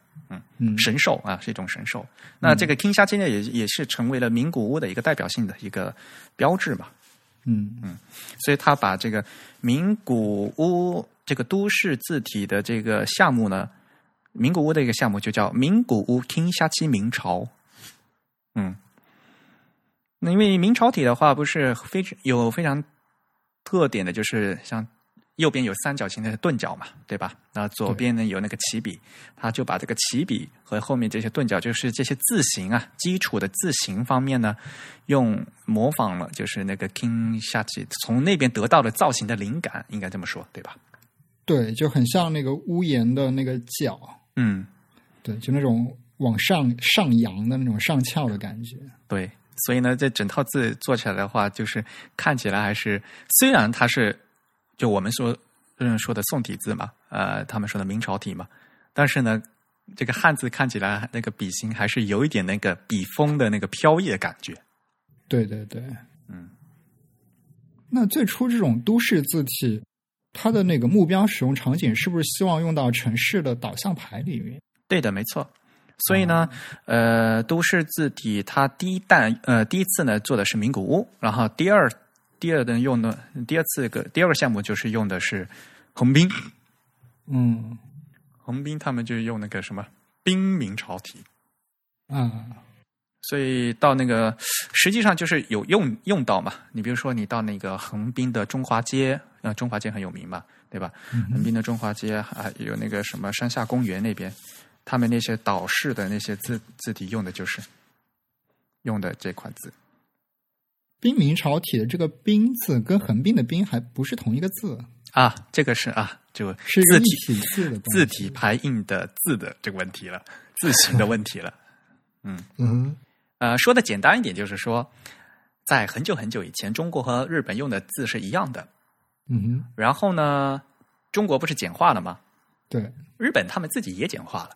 嗯，神兽啊，是一种神兽。那这个 king 下气呢，也也是成为了名古屋的一个代表性的一个标志嘛，嗯嗯，所以他把这个名古屋这个都市字体的这个项目呢，名古屋的一个项目就叫名古屋 king 下气明朝，嗯，那因为明朝体的话，不是非常有非常。特点的就是像右边有三角形的钝角嘛，对吧？那左边呢有那个起笔，他就把这个起笔和后面这些钝角，就是这些字形啊，基础的字形方面呢，用模仿了，就是那个 King 下棋从那边得到的造型的灵感，应该这么说，对吧？对，就很像那个屋檐的那个角，嗯，对，就那种往上上扬的那种上翘的感觉，对。所以呢，这整套字做起来的话，就是看起来还是虽然它是就我们说嗯说的宋体字嘛，呃，他们说的明朝体嘛，但是呢，这个汉字看起来那个笔形还是有一点那个笔锋的那个飘逸的感觉。对对对，嗯。那最初这种都市字体，它的那个目标使用场景是不是希望用到城市的导向牌里面？对的，没错。所以呢，呃，都市字体它第一代呃第一次呢做的是名古屋，然后第二第二的用的第二次个第二个项目就是用的是横滨。嗯，横滨他们就用那个什么冰明朝体。嗯。所以到那个，实际上就是有用用到嘛。你比如说，你到那个横滨的中华街，呃，中华街很有名嘛，对吧？横滨的中华街啊，有那个什么山下公园那边，他们那些岛式的那些字字体用的就是用的这款字。冰明朝体的这个“冰”字跟横滨的“冰”还不是同一个字啊，这个是啊，就是字体字的字体排印的字的这个问题了，字形的问题了。嗯嗯。呃，说的简单一点，就是说，在很久很久以前，中国和日本用的字是一样的。嗯哼。然后呢，中国不是简化了吗？对。日本他们自己也简化了。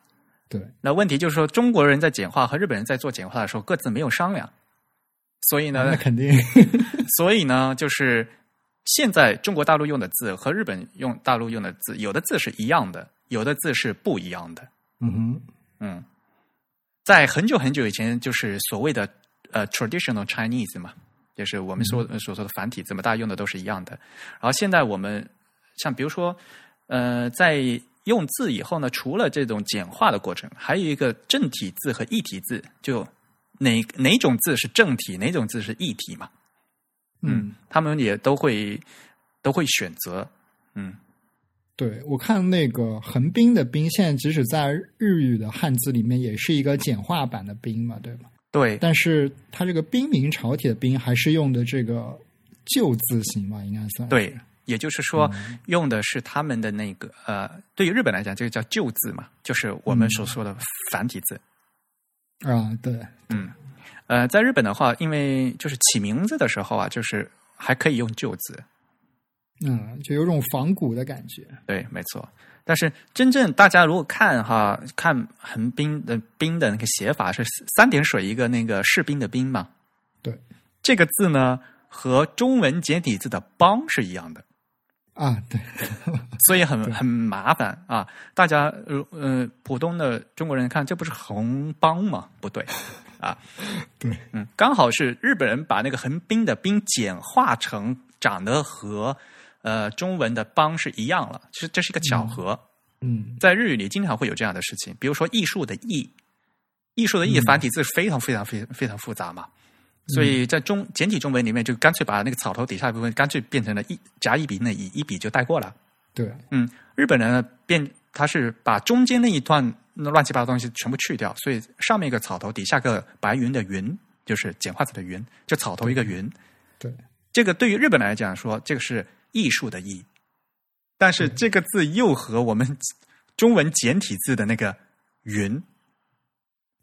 对。那问题就是说，中国人在简化和日本人在做简化的时候，各自没有商量。所以呢，那肯定。所以呢，就是现在中国大陆用的字和日本用大陆用的字，有的字是一样的，有的字是不一样的。嗯哼。嗯。在很久很久以前，就是所谓的呃 traditional Chinese 嘛，就是我们说所说的繁体字嘛，大家用的都是一样的。然后现在我们像比如说，呃，在用字以后呢，除了这种简化的过程，还有一个正体字和异体字，就哪哪种字是正体，哪种字是异体嘛？嗯，他们也都会都会选择，嗯。对，我看那个横滨的“滨”，现在即使在日语的汉字里面，也是一个简化版的“滨”嘛，对吗？对。但是它这个冰民朝体的“冰”还是用的这个旧字形嘛，应该算。对，也就是说，用的是他们的那个呃，对于日本来讲，这个叫旧字嘛，就是我们所说的繁体字。啊，对，嗯，呃，在日本的话，因为就是起名字的时候啊，就是还可以用旧字。嗯，就有种仿古的感觉。对，没错。但是真正大家如果看哈，看横滨的“滨”的那个写法是三点水一个那个士兵的“兵”嘛？对，这个字呢和中文简体字的“邦”是一样的啊。对，所以很很麻烦啊。大家呃，普通的中国人看，这不是横邦吗？不对啊。对，嗯，刚好是日本人把那个横滨的“滨”简化成长得和。呃，中文的“邦”是一样了，其实这是一个巧合。嗯，在日语里经常会有这样的事情，比如说“艺术”的“艺”，艺术的“艺”繁体字非常非常非常非常复杂嘛，所以在中简体中文里面就干脆把那个草头底下一部分干脆变成了一甲一笔那一一笔就带过了。对，嗯，日本人呢变他是把中间那一段那乱七八糟东西全部去掉，所以上面一个草头，底下个白云的“云”，就是简化字的“云”，就草头一个“云”。对，这个对于日本来讲说，这个是。艺术的“艺”，但是这个字又和我们中文简体字的那个“云”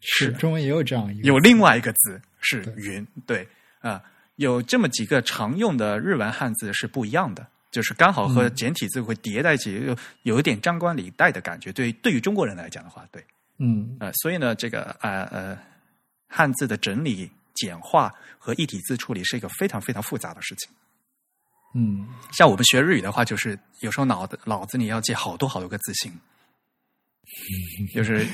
是中文也有这样一个有另外一个字是“云”，对啊，有这么几个常用的日文汉字是不一样的，就是刚好和简体字会叠在一起，有有一点张冠李戴的感觉。对，对于中国人来讲的话，对，嗯呃，所以呢，这个呃呃，汉字的整理、简化和一体字处理是一个非常非常复杂的事情。嗯，像我们学日语的话，就是有时候脑子脑子里要记好多好多个字形，就是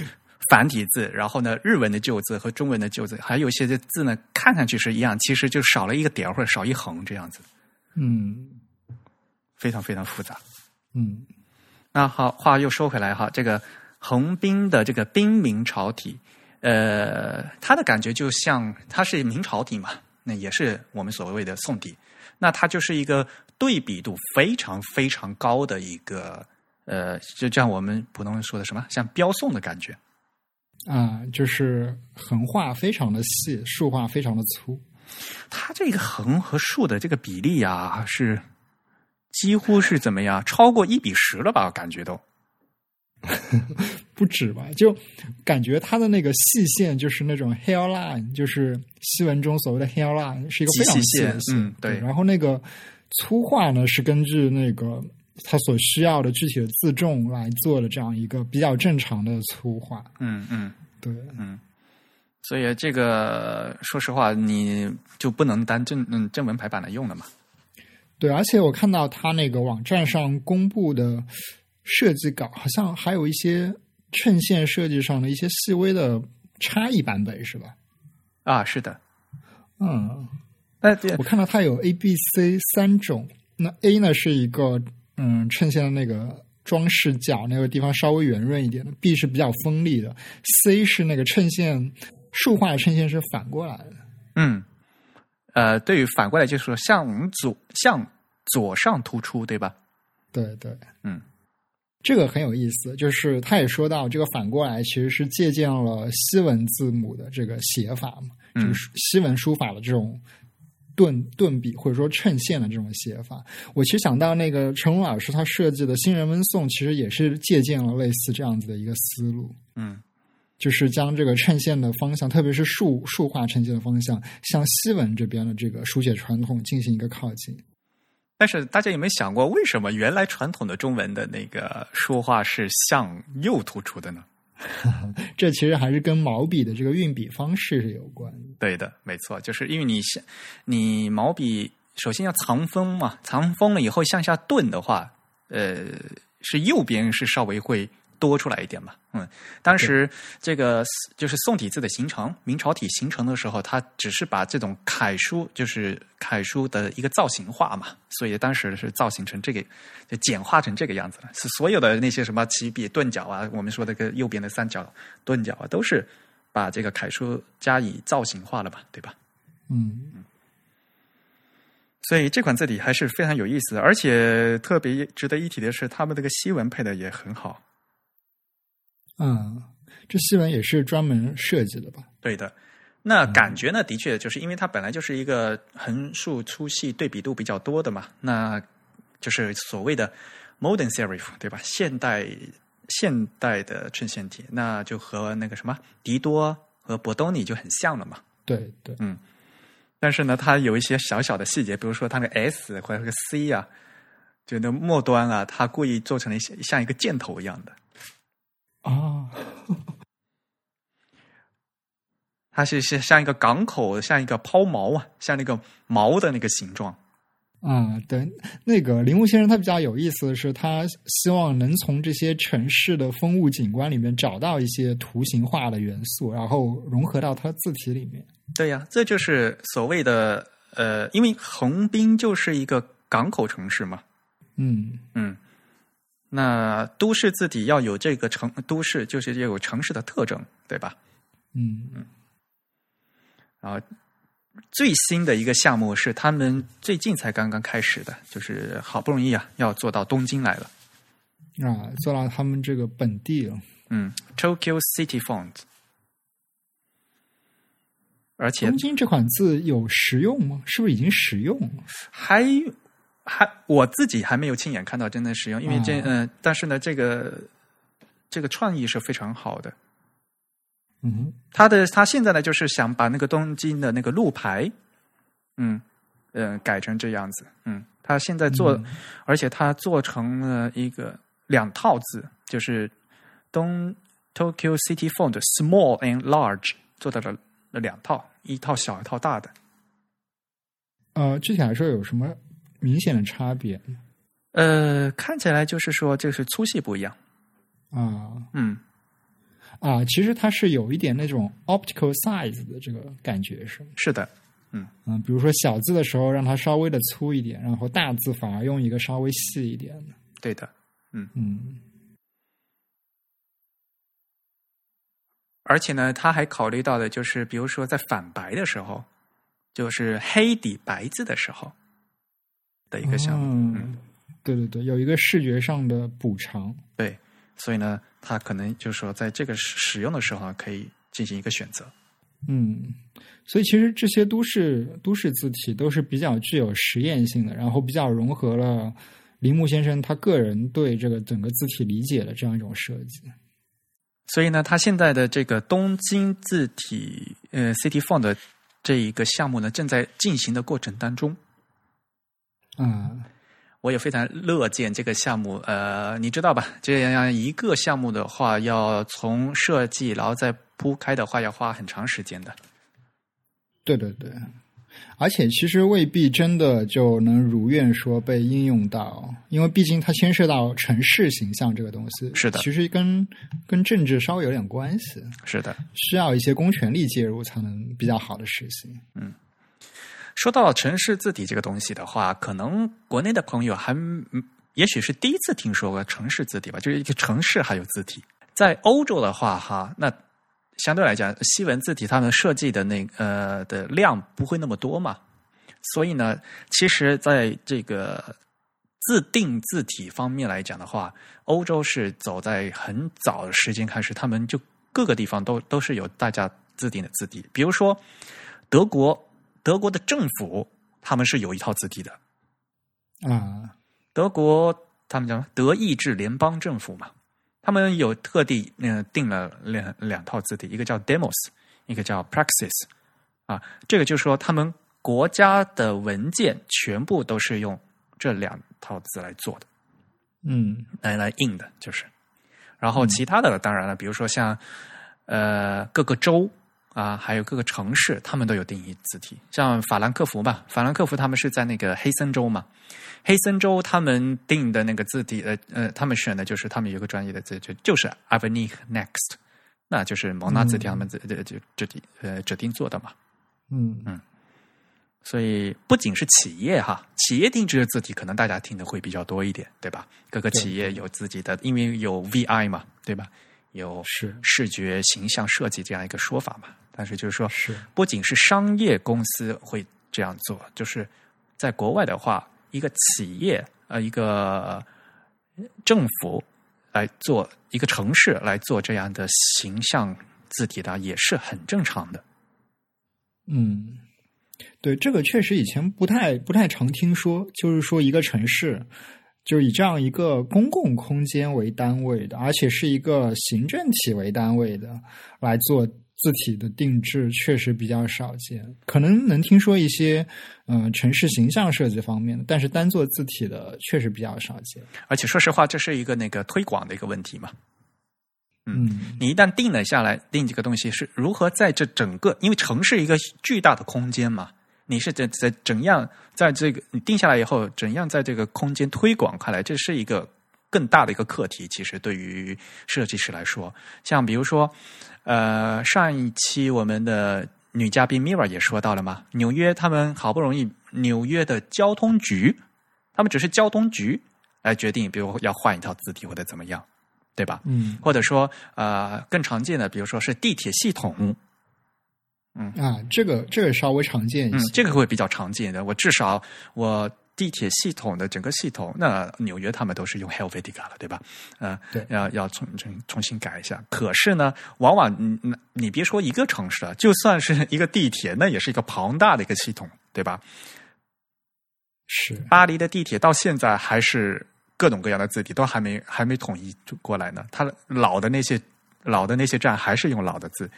繁体字，然后呢，日文的旧字和中文的旧字，还有一些的字呢，看上去是一样，其实就少了一个点或者少一横这样子。嗯，非常非常复杂。嗯，那好，话又说回来哈，这个横滨的这个滨明朝体，呃，它的感觉就像它是明朝体嘛，那也是我们所谓的宋体。那它就是一个对比度非常非常高的一个，呃，就像我们普通人说的什么，像标宋的感觉啊，就是横画非常的细，竖画非常的粗。它这个横和竖的这个比例啊，是几乎是怎么样？超过一比十了吧？感觉都。不止吧，就感觉它的那个细线就是那种 hairline，就是西文中所谓的 hairline，是一个非常细的线。嗯，对。然后那个粗画呢，是根据那个它所需要的具体的自重来做的这样一个比较正常的粗化。嗯嗯，对，嗯。所以这个说实话，你就不能当正嗯正文排版来用了嘛？对，而且我看到他那个网站上公布的设计稿，好像还有一些衬线设计上的一些细微的差异版本，是吧？啊，是的。嗯，哎，我看到它有 A、B、C 三种。那 A 呢是一个嗯衬线的那个装饰角那个地方稍微圆润一点的，B 是比较锋利的，C 是那个衬线。竖画的衬线是反过来的，嗯，呃，对于反过来就是说向左向左上突出，对吧？对对，嗯，这个很有意思，就是他也说到，这个反过来其实是借鉴了西文字母的这个写法嘛，就是西文书法的这种顿顿笔或者说衬线的这种写法。我其实想到那个成龙老师他设计的新人文颂，其实也是借鉴了类似这样子的一个思路，嗯。就是将这个衬线的方向，特别是竖竖画衬线的方向，向西文这边的这个书写传统进行一个靠近。但是大家有没有想过，为什么原来传统的中文的那个书画是向右突出的呢？这其实还是跟毛笔的这个运笔方式是有关。对的，没错，就是因为你向你毛笔首先要藏锋嘛，藏锋了以后向下顿的话，呃，是右边是稍微会。多出来一点吧，嗯，当时这个就是宋体字的形成，明朝体形成的时候，它只是把这种楷书，就是楷书的一个造型化嘛，所以当时是造型成这个，就简化成这个样子了。是所有的那些什么起笔钝角啊，我们说的个右边的三角钝角啊，都是把这个楷书加以造型化了吧，对吧？嗯，所以这款字体还是非常有意思的，而且特别值得一提的是，他们这个西文配的也很好。嗯，这西文也是专门设计的吧？对的，那感觉呢，的确就是因为它本来就是一个横竖粗细对比度比较多的嘛，那就是所谓的 modern serif，对吧？现代现代的衬线体，那就和那个什么迪多和博多尼就很像了嘛。对对，嗯，但是呢，它有一些小小的细节，比如说它那个 S 或者个 C 啊，就那末端啊，它故意做成了一些像一个箭头一样的。啊，它是是像一个港口，像一个抛锚啊，像那个锚的那个形状。啊，对，那个铃木先生他比较有意思的是，他希望能从这些城市的风物景观里面找到一些图形化的元素，然后融合到他字体里面。对呀，这就是所谓的呃，因为横滨就是一个港口城市嘛。嗯嗯。那都市字体要有这个城都市，就是要有城市的特征，对吧？嗯嗯。然后最新的一个项目是他们最近才刚刚开始的，就是好不容易啊，要做到东京来了。啊，做到他们这个本地了。嗯，Tokyo City Font。而且东京这款字有实用吗？是不是已经实用了？还。还我自己还没有亲眼看到真的使用，因为这嗯，但是呢，这个这个创意是非常好的。嗯，他的他现在呢，就是想把那个东京的那个路牌，嗯嗯，改成这样子。嗯，他现在做，而且他做成了一个两套字，就是东 Tokyo City Font Small and Large 做到了两套，一套小，一套大的。呃，具体来说有什么？明显的差别，呃，看起来就是说，就是粗细不一样。啊，嗯，啊，其实它是有一点那种 optical size 的这个感觉，是是的，嗯。嗯，比如说小字的时候让它稍微的粗一点，然后大字反而用一个稍微细一点。的，对的，嗯。嗯，而且呢，他还考虑到的就是，比如说在反白的时候，就是黑底白字的时候。的一个项目，嗯，对对对，有一个视觉上的补偿，对，所以呢，他可能就是说，在这个使用的时候可以进行一个选择，嗯，所以其实这些都市都市字体都是比较具有实验性的，然后比较融合了铃木先生他个人对这个整个字体理解的这样一种设计，所以呢，他现在的这个东京字体呃 City Font 这一个项目呢，正在进行的过程当中。嗯，我我也非常乐见这个项目。呃，你知道吧？这样一个项目的话，要从设计然后再铺开的话，要花很长时间的。对对对。而且其实未必真的就能如愿说被应用到，因为毕竟它牵涉到城市形象这个东西。是的，其实跟跟政治稍微有点关系。是的，需要一些公权力介入才能比较好的实行。嗯，说到城市字体这个东西的话，可能国内的朋友还也许是第一次听说过城市字体吧，就是一个城市还有字体。在欧洲的话，哈那。相对来讲，西文字体他们设计的那呃的量不会那么多嘛，所以呢，其实在这个自定字体方面来讲的话，欧洲是走在很早的时间开始，他们就各个地方都都是有大家自定的字体。比如说德国，德国的政府他们是有一套字体的。啊，德国他们叫德意志联邦政府嘛。他们有特地嗯定了两两套字体，一个叫 Demos，一个叫 Praxis，啊，这个就是说他们国家的文件全部都是用这两套字来做的，嗯，来来印的，就是。然后其他的当然了，比如说像呃各个州啊，还有各个城市，他们都有定义字体，像法兰克福吧，法兰克福他们是在那个黑森州嘛。黑森州他们定的那个字体，呃呃，他们选的就是他们有个专业的字，就就是 a v e n i e Next，那就是蒙纳字体他们字就就指定呃指定做的嘛。嗯嗯，所以不仅是企业哈，企业定制的字体可能大家听的会比较多一点，对吧？各个企业有自己的，因为有 VI 嘛，对吧？有是视觉形象设计这样一个说法嘛。但是就是说，是不仅是商业公司会这样做，就是在国外的话。一个企业呃，一个政府来做一个城市来做这样的形象字体的，也是很正常的。嗯，对，这个确实以前不太不太常听说，就是说一个城市就是以这样一个公共空间为单位的，而且是一个行政体为单位的来做。字体的定制确实比较少见，可能能听说一些，嗯，城市形象设计方面的，但是单做字体的确实比较少见。而且说实话，这是一个那个推广的一个问题嘛。嗯，你一旦定了下来，定这个东西是如何在这整个，因为城市一个巨大的空间嘛，你是怎怎怎样在这个你定下来以后，怎样在这个空间推广开来，这是一个更大的一个课题。其实对于设计师来说，像比如说。呃，上一期我们的女嘉宾 Mira 也说到了嘛，纽约他们好不容易，纽约的交通局，他们只是交通局来决定，比如要换一套字体或者怎么样，对吧？嗯，或者说呃，更常见的，比如说是地铁系统，嗯啊，这个这个稍微常见一些，这个会比较常见的，我至少我。地铁系统的整个系统，那纽约他们都是用 Helvetica 了，对吧？嗯，对，要要重重重新改一下。可是呢，往往你你别说一个城市了，就算是一个地铁，那也是一个庞大的一个系统，对吧？是巴黎的地铁到现在还是各种各样的字体都还没还没统一过来呢。它老的那些老的那些站还是用老的字，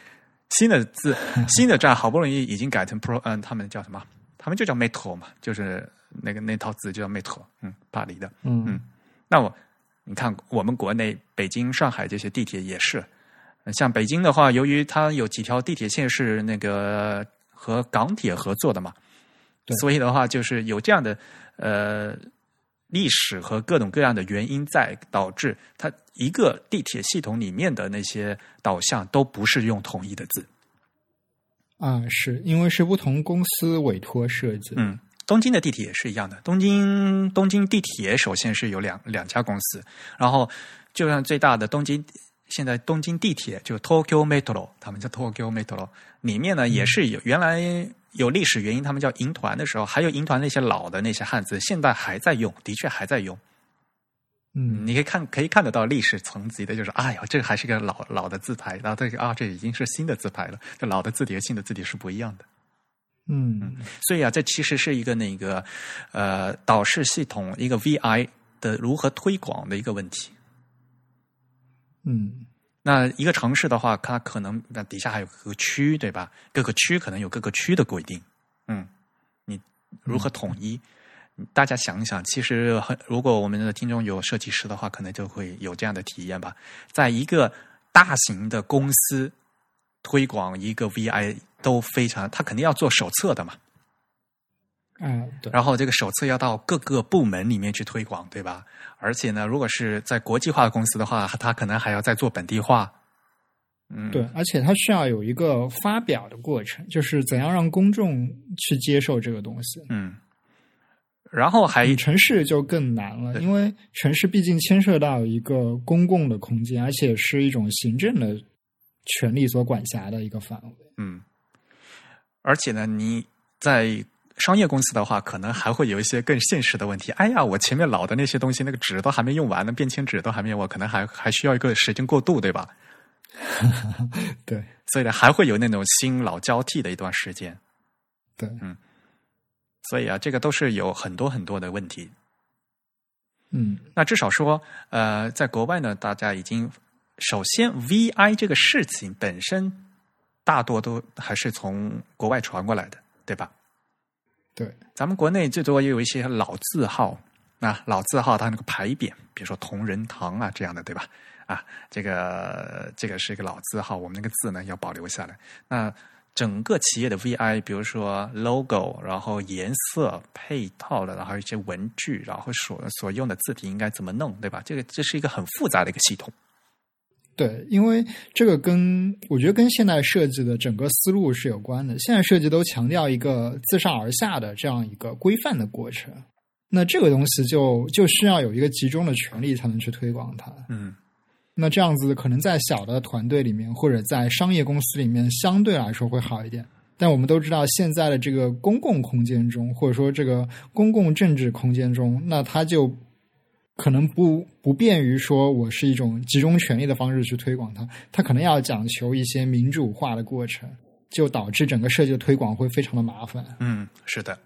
新的字 新的站好不容易已经改成 Pro，嗯，他们叫什么？他们就叫 Metro 嘛，就是。那个那套字就叫 Metro，嗯，巴黎的，嗯嗯，那我你看，我们国内北京、上海这些地铁也是，像北京的话，由于它有几条地铁线是那个和港铁合作的嘛，所以的话就是有这样的呃历史和各种各样的原因在，导致它一个地铁系统里面的那些导向都不是用统一的字。啊，是因为是不同公司委托设计，嗯。东京的地铁也是一样的。东京东京地铁首先是有两两家公司，然后就像最大的东京现在东京地铁就 Tokyo Metro，他们叫 Tokyo Metro，里面呢也是有原来有历史原因，他们叫银团的时候，还有银团那些老的那些汉字，现在还在用，的确还在用。嗯，你可以看可以看得到历史层级的，就是哎呀，这个还是个老老的字牌，然后这个啊，这已经是新的字牌了，这老的字体和新的字体是不一样的。嗯，所以啊，这其实是一个那个呃导视系统一个 VI 的如何推广的一个问题。嗯，那一个城市的话，它可能那底下还有各个区，对吧？各个区可能有各个区的规定。嗯，你如何统一？大家想一想，其实很，如果我们的听众有设计师的话，可能就会有这样的体验吧。在一个大型的公司推广一个 VI 都非常，他肯定要做手册的嘛。嗯，对。然后这个手册要到各个部门里面去推广，对吧？而且呢，如果是在国际化的公司的话，他可能还要再做本地化。嗯，对，而且它需要有一个发表的过程，就是怎样让公众去接受这个东西。嗯。然后还城市就更难了，因为城市毕竟牵涉到一个公共的空间，而且是一种行政的权利所管辖的一个范围。嗯，而且呢，你在商业公司的话，可能还会有一些更现实的问题。哎呀，我前面老的那些东西，那个纸都还没用完呢，便签纸都还没有，我可能还还需要一个时间过渡，对吧？对，所以呢，还会有那种新老交替的一段时间。对，嗯。所以啊，这个都是有很多很多的问题。嗯，那至少说，呃，在国外呢，大家已经首先 VI 这个事情本身，大多都还是从国外传过来的，对吧？对，咱们国内最多也有一些老字号啊，老字号它那个牌匾，比如说同仁堂啊这样的，对吧？啊，这个这个是一个老字号，我们那个字呢要保留下来。那整个企业的 VI，比如说 logo，然后颜色配套的，然后一些文具，然后所所用的字体应该怎么弄，对吧？这个这是一个很复杂的一个系统。对，因为这个跟我觉得跟现代设计的整个思路是有关的。现在设计都强调一个自上而下的这样一个规范的过程，那这个东西就就需要有一个集中的权利才能去推广它。嗯。那这样子可能在小的团队里面，或者在商业公司里面，相对来说会好一点。但我们都知道，现在的这个公共空间中，或者说这个公共政治空间中，那它就可能不不便于说我是一种集中权力的方式去推广它，它可能要讲求一些民主化的过程，就导致整个设计的推广会非常的麻烦。嗯，是的。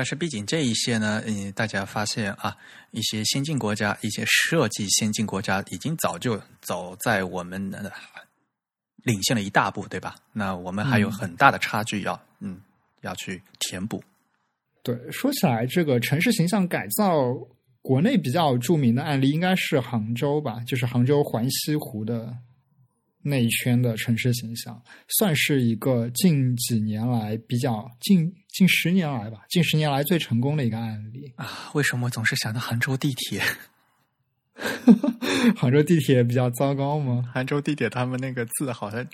但是，毕竟这一些呢，嗯，大家发现啊，一些先进国家、一些设计先进国家，已经早就走在我们的领先了一大步，对吧？那我们还有很大的差距要，嗯，要去填补。对，说起来，这个城市形象改造，国内比较著名的案例应该是杭州吧，就是杭州环西湖的。那一圈的城市形象，算是一个近几年来比较近近十年来吧，近十年来最成功的一个案例啊！为什么总是想到杭州地铁？杭州地铁比较糟糕吗？杭州地铁他们那个字好像，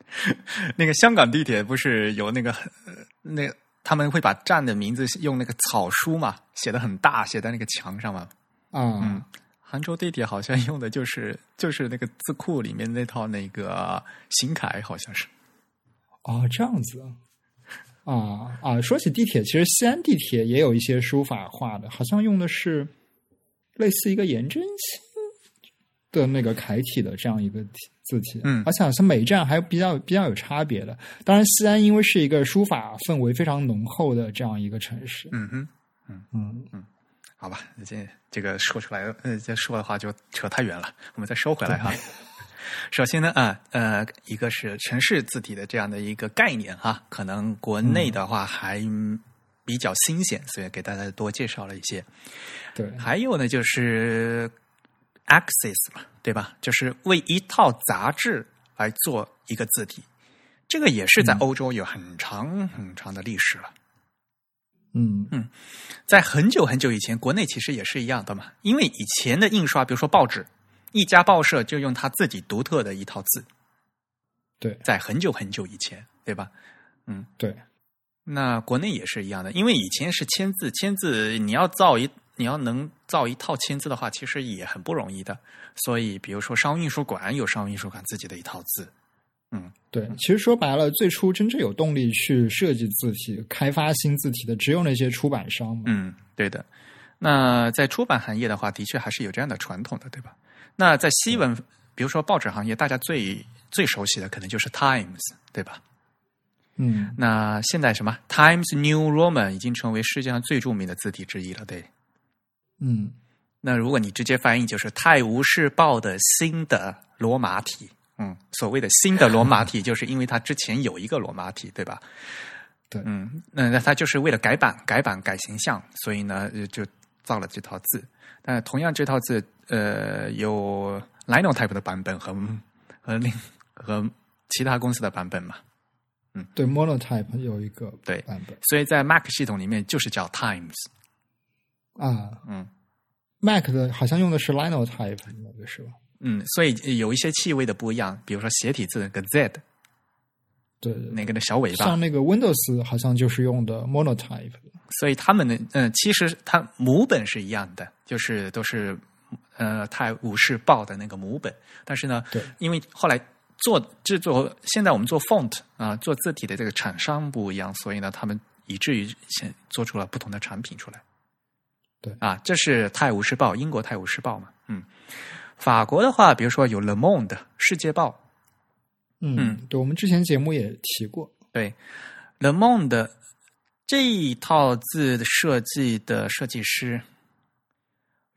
那个香港地铁不是有那个那他们会把站的名字用那个草书嘛，写的很大，写在那个墙上嘛？嗯。杭州地铁好像用的就是就是那个字库里面那套那个行楷，好像是。哦，这样子啊啊！说起地铁，其实西安地铁也有一些书法画的，好像用的是类似一个颜真卿的那个楷体的这样一个字体。嗯，而且好像每站还比较比较有差别的。当然，西安因为是一个书法氛围非常浓厚的这样一个城市。嗯哼，嗯嗯嗯。好吧，这这个说出来，呃，再说的话就扯太远了。我们再收回来哈。首先呢，啊，呃，一个是城市字体的这样的一个概念哈，可能国内的话还比较新鲜，所以给大家多介绍了一些。对，还有呢，就是 Access 嘛，对吧？就是为一套杂志来做一个字体，这个也是在欧洲有很长很长的历史了。嗯嗯，在很久很久以前，国内其实也是一样的嘛。因为以前的印刷，比如说报纸，一家报社就用他自己独特的一套字。对，在很久很久以前，对吧？嗯，对。那国内也是一样的，因为以前是签字，签字你要造一，你要能造一套签字的话，其实也很不容易的。所以，比如说商务印书馆有商务印书馆自己的一套字。嗯，对，其实说白了，最初真正有动力去设计字体、开发新字体的，只有那些出版商。嗯，对的。那在出版行业的话，的确还是有这样的传统的，对吧？那在西文，比如说报纸行业，大家最最熟悉的可能就是《Times》，对吧？嗯，那现在什么《Times New Roman》已经成为世界上最著名的字体之一了，对。嗯，那如果你直接翻译，就是《泰晤士报》的新的罗马体。嗯，所谓的新的罗马体，就是因为它之前有一个罗马体，对吧？对，嗯，那那它就是为了改版、改版、改形象，所以呢就造了这套字。但同样这套字，呃，有 Linotype 的版本和和另和其他公司的版本嘛。嗯，对，Monotype 有一个对版本，所以在 Mac 系统里面就是叫 Times 啊，嗯，Mac 的好像用的是 Linotype 那个是吧？嗯，所以有一些气味的不一样，比如说斜体字那个 Z，对，那个的小尾巴，像那个 Windows 好像就是用的 Monotype，所以他们的嗯，其实它母本是一样的，就是都是呃泰武士报的那个母本，但是呢，对，因为后来。做制作，现在我们做 font 啊，做字体的这个厂商不一样，所以呢，他们以至于现做出了不同的产品出来。对啊，这是《泰晤士报》，英国《泰晤士报》嘛，嗯。法国的话，比如说有《Le Monde》《世界报》，嗯，对，我们之前节目也提过。对，《Le Monde》这一套字的设计的设计师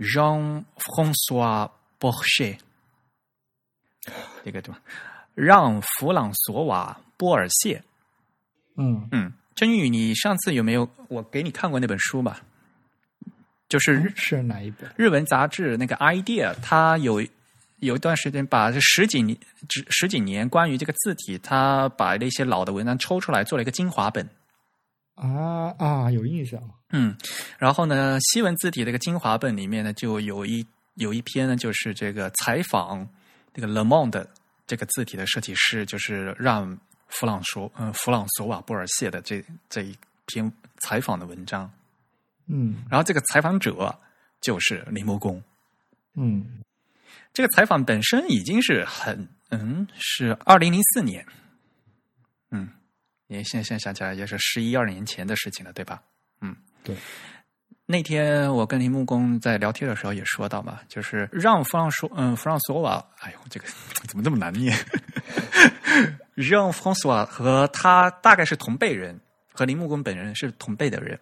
Jean-François Bochet，这个对吧？让·弗朗索瓦·波尔谢，嗯嗯，真宇，你上次有没有我给你看过那本书吧？就是是哪一本日文杂志那个 idea，它有有一段时间把这十几年、十十几年关于这个字体，它把那些老的文章抽出来做了一个精华本。啊啊，有印象。嗯，然后呢，西文字体这个精华本里面呢，就有一有一篇呢，就是这个采访这个 Le Monde。这个字体的设计师就是让弗朗索嗯弗朗索瓦·布尔谢的这这一篇采访的文章，嗯，然后这个采访者就是铃木工，嗯，这个采访本身已经是很嗯是二零零四年，嗯，你现在现在想起来也是十一二年前的事情了，对吧？嗯，对。那天我跟林木工在聊天的时候也说到嘛，就是让弗朗索嗯弗朗索瓦，哎呦这个 怎么这么难念？让弗朗索瓦和他大概是同辈人，和林木工本人是同辈的人。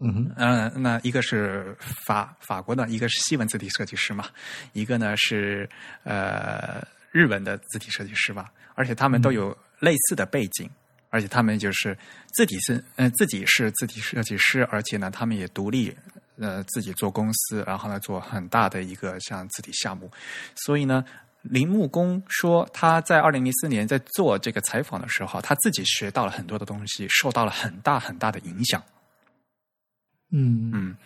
嗯嗯，那一个是法法国的，一个是西文字体设计师嘛，一个呢是呃日文的字体设计师吧，而且他们都有类似的背景。而且他们就是自己是嗯自己是字体设计师，而且呢他们也独立呃自己做公司，然后呢做很大的一个像字体项目。所以呢，铃木工说他在二零零四年在做这个采访的时候，他自己学到了很多的东西，受到了很大很大的影响。嗯嗯，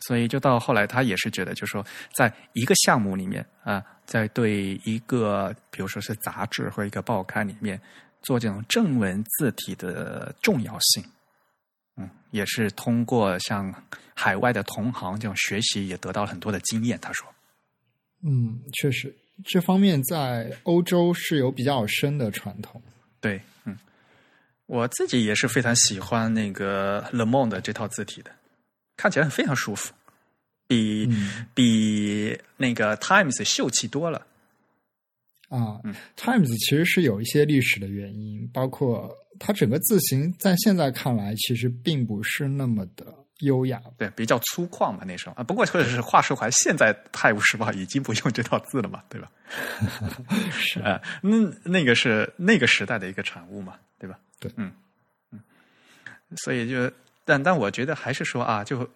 所以就到后来，他也是觉得，就是说，在一个项目里面啊，在对一个比如说是杂志或一个报刊里面。做这种正文字体的重要性，嗯，也是通过像海外的同行这种学习，也得到了很多的经验。他说：“嗯，确实，这方面在欧洲是有比较深的传统。”对，嗯，我自己也是非常喜欢那个 Le Monde 这套字体的，看起来非常舒服，比比那个 Times 秀气多了。啊，Times 其实是有一些历史的原因，包括它整个字形在现在看来其实并不是那么的优雅，对，比较粗犷嘛那时候啊。不过或者是话说回来，现在《泰晤士报》已经不用这套字了嘛，对吧？是啊，那那个是那个时代的一个产物嘛，对吧？对，嗯嗯，所以就但但我觉得还是说啊，就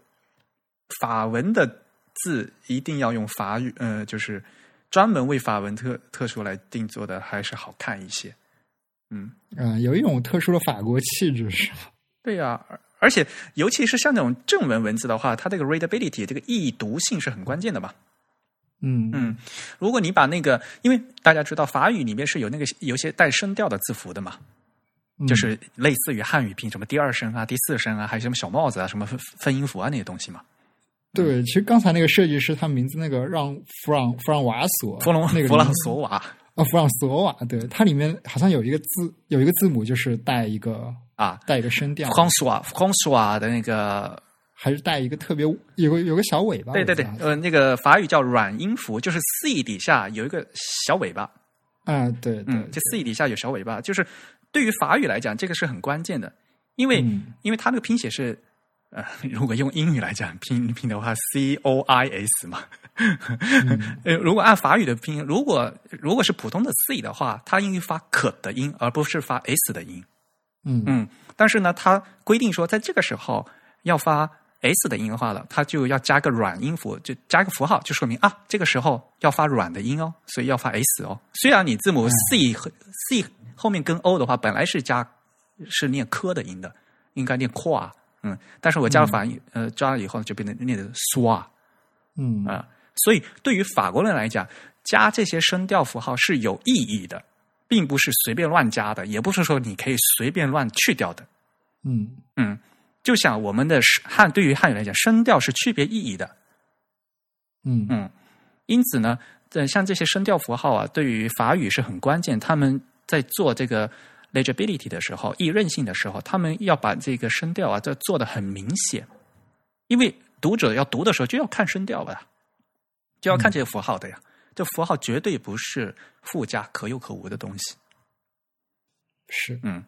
法文的字一定要用法语，呃，就是。专门为法文特特殊来定做的，还是好看一些。嗯嗯，有一种特殊的法国气质是吧？对呀，而且尤其是像那种正文文字的话，它这个 readability 这个易读性是很关键的吧？嗯嗯，如果你把那个，因为大家知道法语里面是有那个有些带声调的字符的嘛，就是类似于汉语拼什么第二声啊、第四声啊，还有什么小帽子啊、什么分分音符啊那些东西嘛。对，其实刚才那个设计师，他名字那个让弗朗弗朗瓦索，弗朗那个弗朗索瓦。啊，弗朗索瓦，对，它里面好像有一个字，有一个字母就是带一个啊，带一个声调，弗朗索瓦弗朗索瓦的那个，还是带一个特别有个有个小尾巴，对对对，呃，那个法语叫软音符，就是 C 底下有一个小尾巴，啊，对，嗯，就 C 底下有小尾巴，就是对于法语来讲，这个是很关键的，因为因为它那个拼写是。呃，如果用英语来讲拼拼的话，C O I S 嘛。呃，如果按法语的拼，如果如果是普通的 C 的话，它应该发可的音，而不是发 S 的音。嗯嗯，但是呢，它规定说，在这个时候要发 S 的音的话了，它就要加个软音符，就加个符号，就说明啊，这个时候要发软的音哦，所以要发 S 哦。虽然你字母 C 和 C 后面跟 O 的话，本来是加是念科的音的，应该念跨，嗯，但是我加了法音，呃，加了以后就变成念的 swa 嗯啊。所以对于法国人来讲，加这些声调符号是有意义的，并不是随便乱加的，也不是说你可以随便乱去掉的。嗯嗯，就像我们的汉对于汉语来讲，声调是区别意义的。嗯嗯，因此呢，呃，像这些声调符号啊，对于法语是很关键。他们在做这个 legibility 的时候，易认性的时候，他们要把这个声调啊，这做的很明显，因为读者要读的时候就要看声调吧，就要看这些符号的呀。这符号绝对不是附加可有可无的东西。是嗯，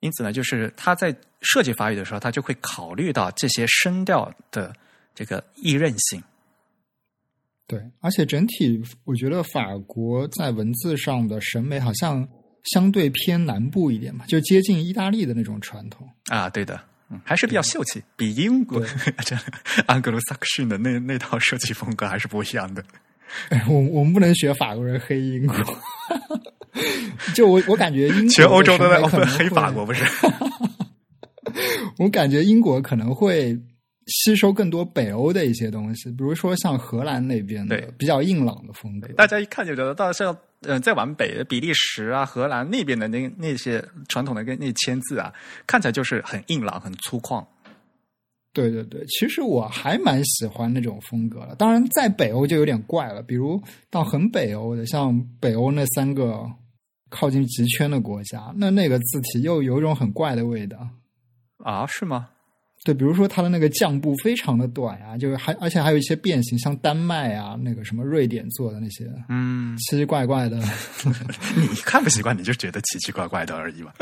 因此呢，就是他在设计法语的时候，他就会考虑到这些声调的这个易认性。对，而且整体我觉得法国在文字上的审美好像相对偏南部一点嘛，就接近意大利的那种传统。啊，对的，嗯，还是比较秀气，比英国 这安格鲁萨克逊的那那套设计风格还是不一样的。哎，我我们不能学法国人黑英国，就我我感觉英国全欧洲都在可能黑法国，不是？我感觉英国可能会吸收更多北欧的一些东西，比如说像荷兰那边的比较硬朗的风格。大家一看就觉得，到像嗯再往北，比利时啊、荷兰那边的那那些传统的跟那签字啊，看起来就是很硬朗、很粗犷。对对对，其实我还蛮喜欢那种风格的。当然，在北欧就有点怪了，比如到很北欧的，像北欧那三个靠近极圈的国家，那那个字体又有一种很怪的味道。啊，是吗？对，比如说它的那个降步非常的短啊，就是还而且还有一些变形，像丹麦啊，那个什么瑞典做的那些嗯，奇奇怪怪的，你看不习惯，你就觉得奇奇怪怪的而已嘛。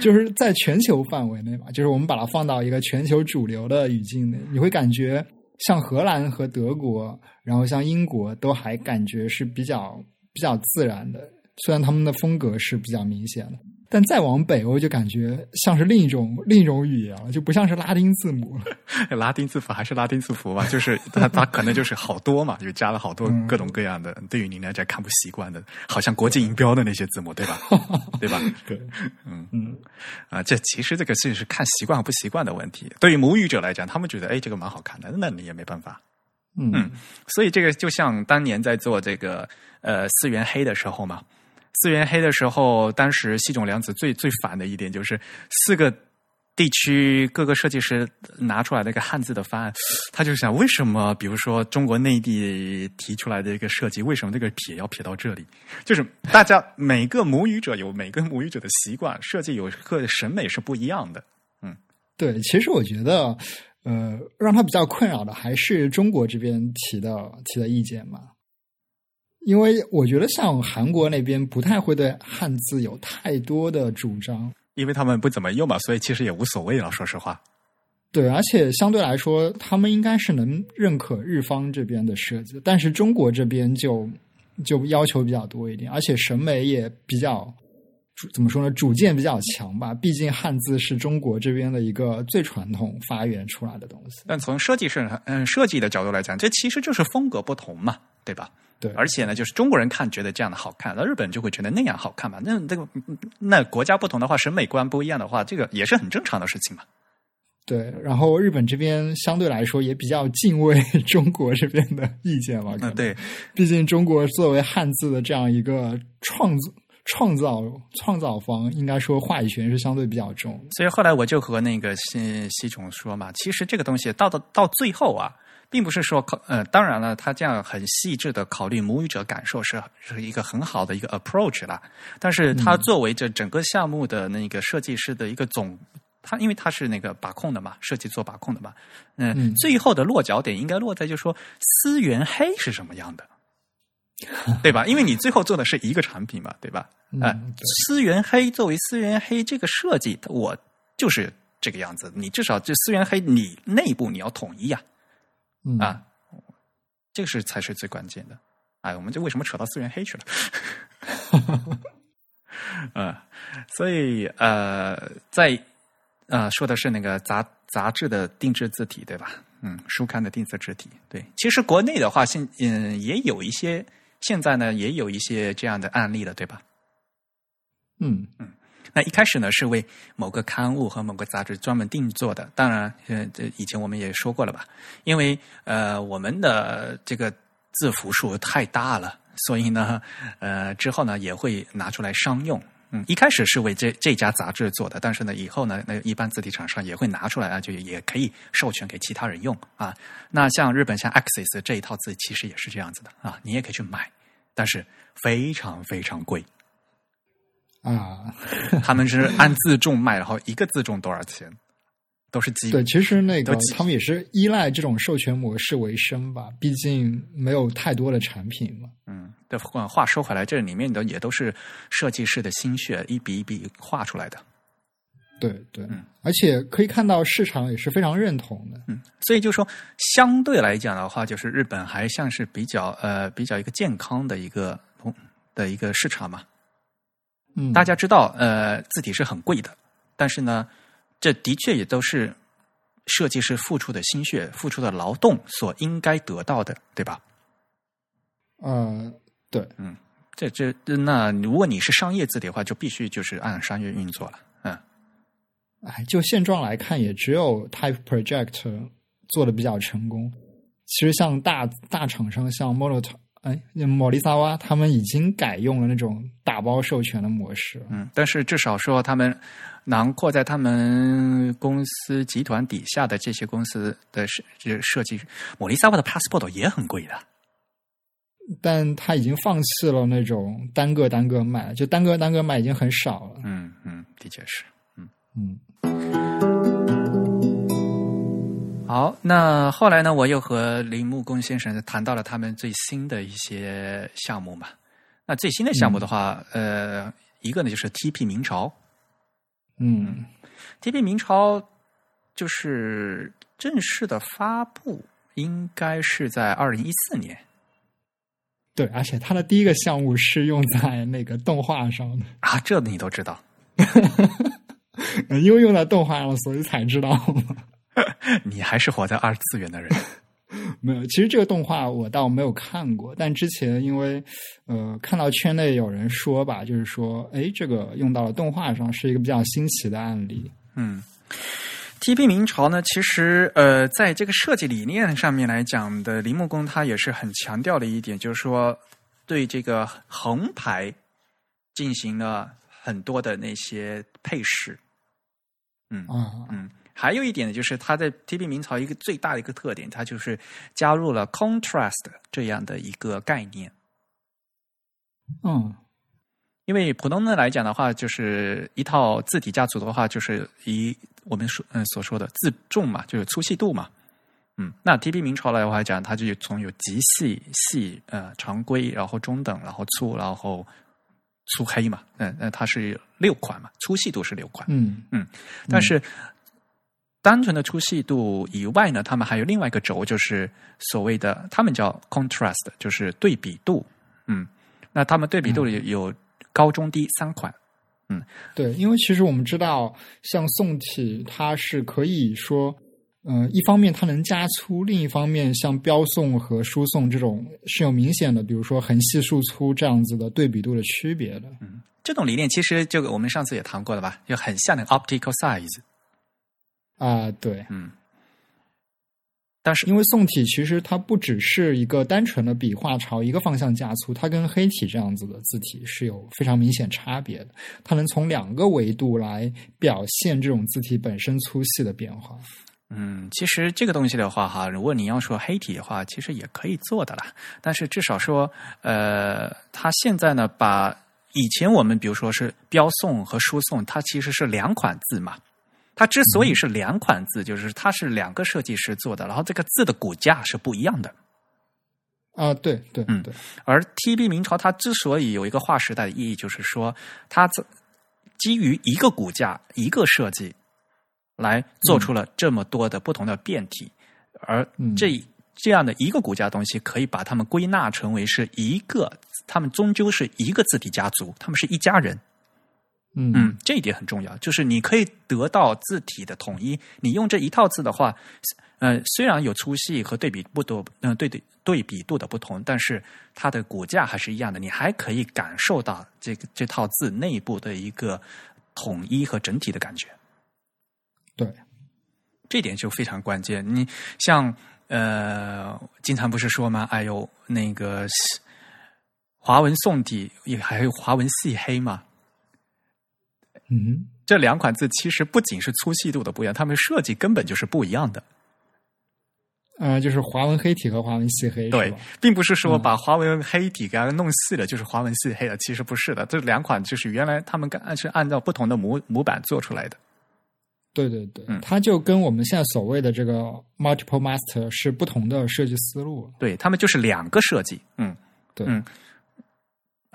就是在全球范围内嘛，就是我们把它放到一个全球主流的语境内，你会感觉像荷兰和德国，然后像英国都还感觉是比较比较自然的，虽然他们的风格是比较明显的。但再往北欧就感觉像是另一种另一种语言了，就不像是拉丁字母了。拉丁字符还是拉丁字符吧，就是它它可能就是好多嘛，就加了好多各种各样的，对于您来讲看不习惯的，好像国际音标的那些字母，对吧？对吧？对，嗯嗯啊，这其实这个是是看习惯和不习惯的问题。对于母语者来讲，他们觉得哎这个蛮好看的，那你也没办法。嗯嗯，所以这个就像当年在做这个呃四元黑的时候嘛，四元黑的时候，当时西冢良子最最烦的一点就是四个地区各个设计师拿出来那个汉字的方案，他就想为什么，比如说中国内地提出来的一个设计，为什么这个撇要撇到这里？就是大家每个母语者有每个母语者的习惯，设计有个审美是不一样的。嗯对，其实我觉得，呃，让他比较困扰的还是中国这边提的提的意见嘛。因为我觉得像韩国那边不太会对汉字有太多的主张，因为他们不怎么用嘛，所以其实也无所谓了。说实话，对，而且相对来说，他们应该是能认可日方这边的设计，但是中国这边就就要求比较多一点，而且审美也比较怎么说呢，主见比较强吧。毕竟汉字是中国这边的一个最传统发源出来的东西。但从设计上，嗯，设计的角度来讲，这其实就是风格不同嘛，对吧？对，而且呢，就是中国人看觉得这样的好看，那日本就会觉得那样好看嘛。那这个那国家不同的话，审美观不一样的话，这个也是很正常的事情嘛。对，然后日本这边相对来说也比较敬畏中国这边的意见嘛。嗯，对，毕竟中国作为汉字的这样一个创创造创造方，应该说话语权是相对比较重。所以后来我就和那个西西总说嘛，其实这个东西到到到最后啊。并不是说考呃，当然了，他这样很细致的考虑母语者感受是是一个很好的一个 approach 啦。但是他作为这整个项目的那个设计师的一个总，他因为他是那个把控的嘛，设计做把控的嘛，嗯，嗯最后的落脚点应该落在就是说思源黑是什么样的，对吧？因为你最后做的是一个产品嘛，对吧？啊、嗯，思源黑作为思源黑这个设计，我就是这个样子。你至少这思源黑你内部你要统一呀、嗯啊，这个是才是最关键的。哎，我们就为什么扯到资源黑去了？嗯所以呃，在呃说的是那个杂杂志的定制字体对吧？嗯，书刊的定制字体对。其实国内的话，现嗯也有一些，现在呢也有一些这样的案例了，对吧？嗯嗯。那一开始呢，是为某个刊物和某个杂志专门定做的。当然，呃，这以前我们也说过了吧？因为呃，我们的这个字符数太大了，所以呢，呃，之后呢也会拿出来商用。嗯，一开始是为这这家杂志做的，但是呢，以后呢，那一般字体厂商也会拿出来啊，就也可以授权给其他人用啊。那像日本像 Axis 这一套字，其实也是这样子的啊，你也可以去买，但是非常非常贵。啊，他们是按自重卖，然后一个自重多少钱，都是基。对，其实那个他们也是依赖这种授权模式为生吧，毕竟没有太多的产品嘛。嗯，对，话说回来，这里面的也都是设计师的心血，一笔一笔画出来的。对对，嗯，而且可以看到市场也是非常认同的。嗯，所以就说相对来讲的话，就是日本还像是比较呃比较一个健康的一个的一个市场嘛。嗯，大家知道，呃，字体是很贵的，但是呢，这的确也都是设计师付出的心血、付出的劳动所应该得到的，对吧？呃，对，嗯，这这那如果你是商业字体的话，就必须就是按商业运作了，嗯。哎，就现状来看，也只有 Type Project 做的比较成功。其实像大大厂商，像 Mono。哎，莫里萨瓦他们已经改用了那种打包授权的模式。嗯，但是至少说他们囊括在他们公司集团底下的这些公司的设设计，莫里萨瓦的 passport 也很贵的。但他已经放弃了那种单个单个卖，就单个单个卖已经很少了。嗯嗯，的确是。嗯嗯。好，那后来呢？我又和铃木工先生谈到了他们最新的一些项目嘛。那最新的项目的话，呃，一个呢就是 TP 明朝。嗯，TP 明朝就是正式的发布，应该是在二零一四年。对，而且它的第一个项目是用在那个动画上的啊，这你都知道？因为用在动画上，所以才知道。你还是活在二次元的人，没有。其实这个动画我倒没有看过，但之前因为呃看到圈内有人说吧，就是说，哎，这个用到了动画上是一个比较新奇的案例。嗯，T B 明朝呢，其实呃，在这个设计理念上面来讲的，铃木工他也是很强调的一点，就是说对这个横排进行了很多的那些配饰。嗯嗯嗯。还有一点呢，就是它在 T B 明朝一个最大的一个特点，它就是加入了 contrast 这样的一个概念。嗯，因为普通的来讲的话，就是一套字体家族的话，就是以我们说嗯所说的字重嘛，就是粗细度嘛。嗯，那 T B 明朝来的话讲，它就从有极细、细呃常规，然后中等，然后粗，然后粗黑嘛。嗯，那它是六款嘛，粗细度是六款。嗯嗯，但是。单纯的粗细度以外呢，他们还有另外一个轴，就是所谓的他们叫 contrast，就是对比度。嗯，那他们对比度里有高中低三款。嗯，对，因为其实我们知道，像宋体它是可以说，嗯，一方面它能加粗，另一方面像标宋和书宋这种是有明显的，比如说横细竖粗这样子的对比度的区别的。嗯，这种理念其实就我们上次也谈过了吧，就很像那个 optical size。啊，对，嗯，但是因为宋体其实它不只是一个单纯的笔画朝一个方向加粗，它跟黑体这样子的字体是有非常明显差别的。它能从两个维度来表现这种字体本身粗细的变化。嗯，其实这个东西的话，哈，如果你要说黑体的话，其实也可以做的啦。但是至少说，呃，它现在呢，把以前我们比如说是标宋和书宋，它其实是两款字嘛。它之所以是两款字，就是它是两个设计师做的，然后这个字的骨架是不一样的。啊，对对，嗯对。而 T B 明朝它之所以有一个划时代的意义，就是说它基于一个骨架、一个设计来做出了这么多的不同的变体，而这这样的一个骨架东西，可以把它们归纳成为是一个，他们终究是一个字体家族，他们是一家人。嗯，这一点很重要，就是你可以得到字体的统一。你用这一套字的话，呃，虽然有粗细和对比不多，嗯，对对对比度的不同，但是它的骨架还是一样的。你还可以感受到这个这套字内部的一个统一和整体的感觉。对，这点就非常关键。你像呃，经常不是说吗？哎呦，那个华文宋体也还有华文细黑嘛。嗯，这两款字其实不仅是粗细度的不一样，它们设计根本就是不一样的。呃，就是华文黑体和华文细黑，对，并不是说把华文黑体给它弄细了就是华文细黑了，其实不是的。这两款就是原来他们按是按照不同的模模板做出来的。对对对，它就跟我们现在所谓的这个 multiple master 是不同的设计思路。对他们就是两个设计。嗯，对，嗯。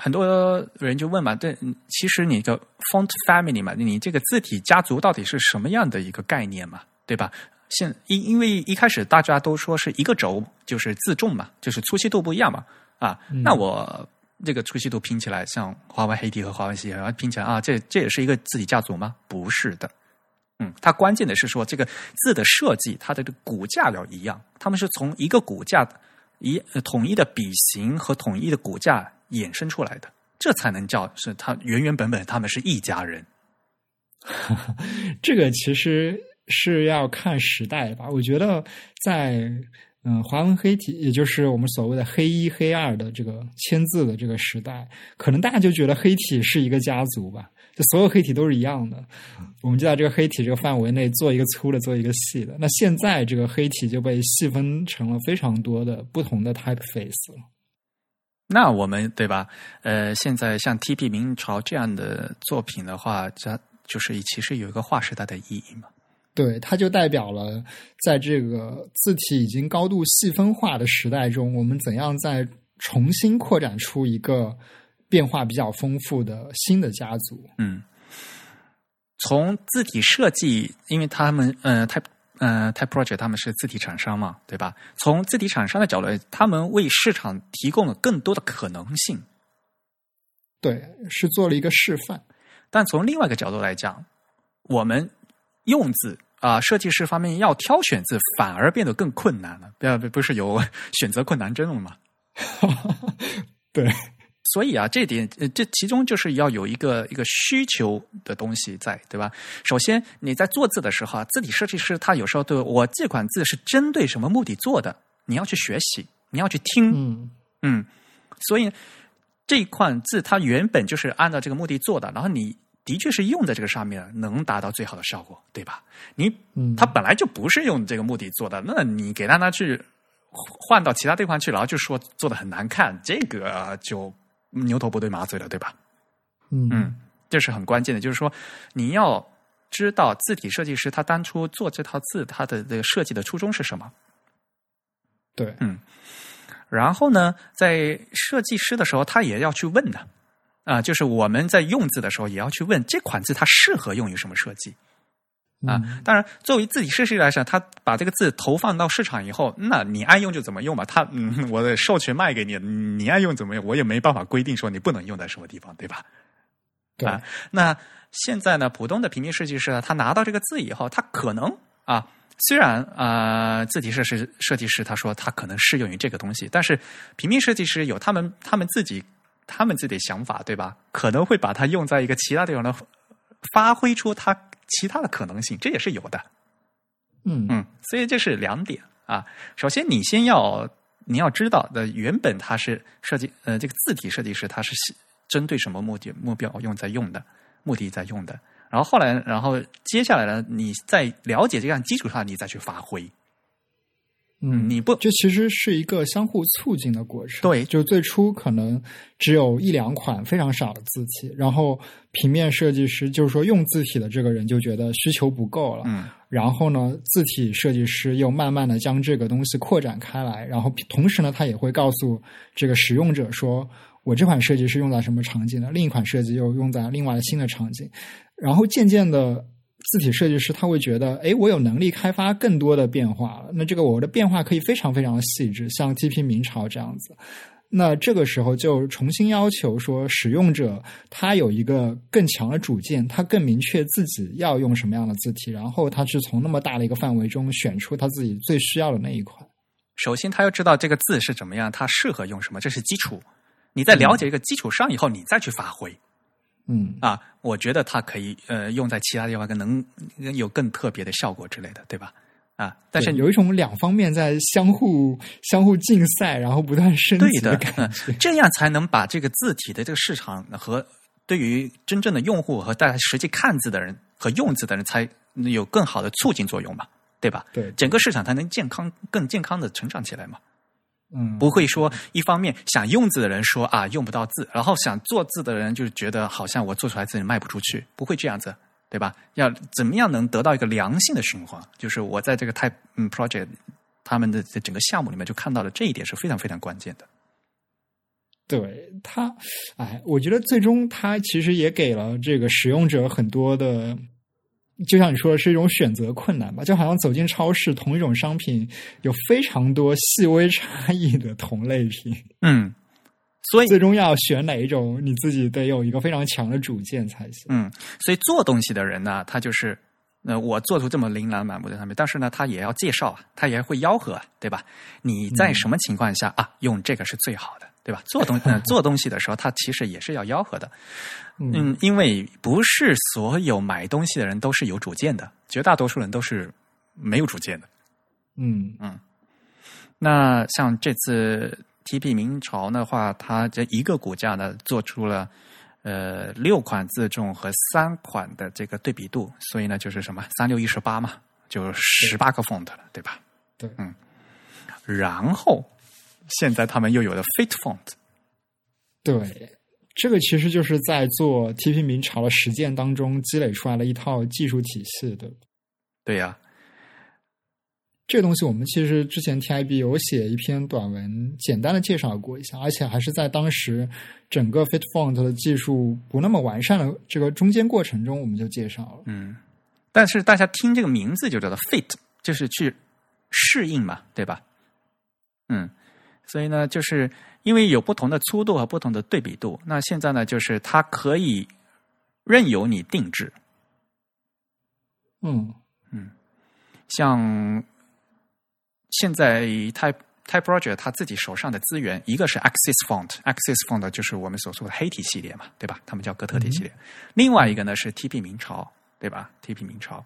很多人就问嘛，对，其实你的 font family 嘛，你这个字体家族到底是什么样的一个概念嘛，对吧？现因因为一开始大家都说是一个轴，就是字重嘛，就是粗细度不一样嘛，啊，那我这个粗细度拼起来像华为黑体和华为系然后拼起来啊，这这也是一个字体家族吗？不是的，嗯，它关键的是说这个字的设计，它的这个骨架要一样，他们是从一个骨架一统一的笔形和统一的骨架。衍生出来的，这才能叫是他原原本本他们是一家人。这个其实是要看时代吧。我觉得在嗯华文黑体，也就是我们所谓的黑一黑二的这个签字的这个时代，可能大家就觉得黑体是一个家族吧，就所有黑体都是一样的。我们就在这个黑体这个范围内做一个粗的，做一个细的。那现在这个黑体就被细分成了非常多的不同的 typeface 了。那我们对吧？呃，现在像 T.P. 明朝这样的作品的话，它就是其实有一个划时代的意义嘛。对，它就代表了在这个字体已经高度细分化的时代中，我们怎样再重新扩展出一个变化比较丰富的新的家族。嗯，从字体设计，因为他们呃，它。嗯，Type Project 他们是字体厂商嘛，对吧？从字体厂商的角度，他们为市场提供了更多的可能性。对，是做了一个示范。但从另外一个角度来讲，我们用字啊，设计师方面要挑选字，反而变得更困难了。不要不是有 选择困难症了吗？对。所以啊，这点呃，这其中就是要有一个一个需求的东西在，对吧？首先你在做字的时候啊，字体设计师他有时候对我这款字是针对什么目的做的，你要去学习，你要去听，嗯嗯。所以这款字它原本就是按照这个目的做的，然后你的确是用在这个上面，能达到最好的效果，对吧？你它本来就不是用这个目的做的，那你给它拿去换到其他地方去，然后就说做的很难看，这个就。牛头不对马嘴了，对吧？嗯，这是很关键的，就是说你要知道字体设计师他当初做这套字，他的这个设计的初衷是什么。对，嗯，然后呢，在设计师的时候，他也要去问的啊，就是我们在用字的时候，也要去问这款字它适合用于什么设计。啊，当然，作为自己设计来说，他把这个字投放到市场以后，那你爱用就怎么用吧。他，嗯，我的授权卖给你，你爱用怎么用，我也没办法规定说你不能用在什么地方，对吧？对。那现在呢，普通的平面设计师，他拿到这个字以后，他可能啊，虽然啊，字体设计设计师他说他可能适用于这个东西，但是平面设计师有他们他们自己他们自己的想法，对吧？可能会把它用在一个其他地方呢，发挥出它。其他的可能性，这也是有的，嗯嗯，所以这是两点啊。首先，你先要你要知道的，原本它是设计呃，这个字体设计师他是针对什么目的目标用在用的，目的在用的。然后后来，然后接下来呢，你在了解这样基础上，你再去发挥。嗯，你不，这其实是一个相互促进的过程。对，就是最初可能只有一两款非常少的字体，然后平面设计师就是说用字体的这个人就觉得需求不够了，嗯，然后呢，字体设计师又慢慢的将这个东西扩展开来，然后同时呢，他也会告诉这个使用者说，我这款设计是用在什么场景的，另一款设计又用在另外的新的场景，然后渐渐的。字体设计师他会觉得，哎，我有能力开发更多的变化了。那这个我的变化可以非常非常的细致，像 T.P. 明朝这样子。那这个时候就重新要求说，使用者他有一个更强的主见，他更明确自己要用什么样的字体，然后他是从那么大的一个范围中选出他自己最需要的那一款。首先，他要知道这个字是怎么样，它适合用什么，这是基础。你在了解一个基础上以后，你再去发挥。嗯啊，我觉得它可以呃用在其他地方，更能有更特别的效果之类的，对吧？啊，但是有一种两方面在相互 相互竞赛，然后不断升级的感觉，这样才能把这个字体的这个市场和对于真正的用户和大家实际看字的人和用字的人才有更好的促进作用嘛，对吧？对，整个市场才能健康更健康的成长起来嘛。嗯，不会说一方面想用字的人说啊用不到字，然后想做字的人就觉得好像我做出来字卖不出去，不会这样子。对吧？要怎么样能得到一个良性的循环？就是我在这个 Type 嗯 Project 他们的整个项目里面就看到了这一点是非常非常关键的。对他，哎，我觉得最终他其实也给了这个使用者很多的，就像你说的是一种选择困难吧？就好像走进超市，同一种商品有非常多细微差异的同类品。嗯。所以最终要选哪一种，你自己得有一个非常强的主见才行。嗯，所以做东西的人呢，他就是，呃，我做出这么琳琅满目的产品，但是呢，他也要介绍啊，他也会吆喝啊，对吧？你在什么情况下啊，用这个是最好的，对吧？做东 做东西的时候，他其实也是要吆喝的。嗯，因为不是所有买东西的人都是有主见的，绝大多数人都是没有主见的。嗯嗯，那像这次。TP 明朝的话，它这一个骨架呢，做出了呃六款自重和三款的这个对比度，所以呢就是什么三六一十八嘛，就十八个 font 了，对吧？对，嗯。然后现在他们又有了 Fit Font，对，这个其实就是在做 TP 明朝的实践当中积累出来的一套技术体系的。对呀。这个东西我们其实之前 TIB 有写一篇短文，简单的介绍过一下，而且还是在当时整个 Fit Font 的技术不那么完善的这个中间过程中，我们就介绍了。嗯，但是大家听这个名字就知道 Fit 就是去适应嘛，对吧？嗯，所以呢，就是因为有不同的粗度和不同的对比度，那现在呢，就是它可以任由你定制。嗯嗯，像。现在 Type Type Project 他自己手上的资源，一个是 Axis Font，Axis Font 就是我们所说的黑体系列嘛，对吧？他们叫哥特体系列。另外一个呢是 TP 明朝，对吧？TP 明朝。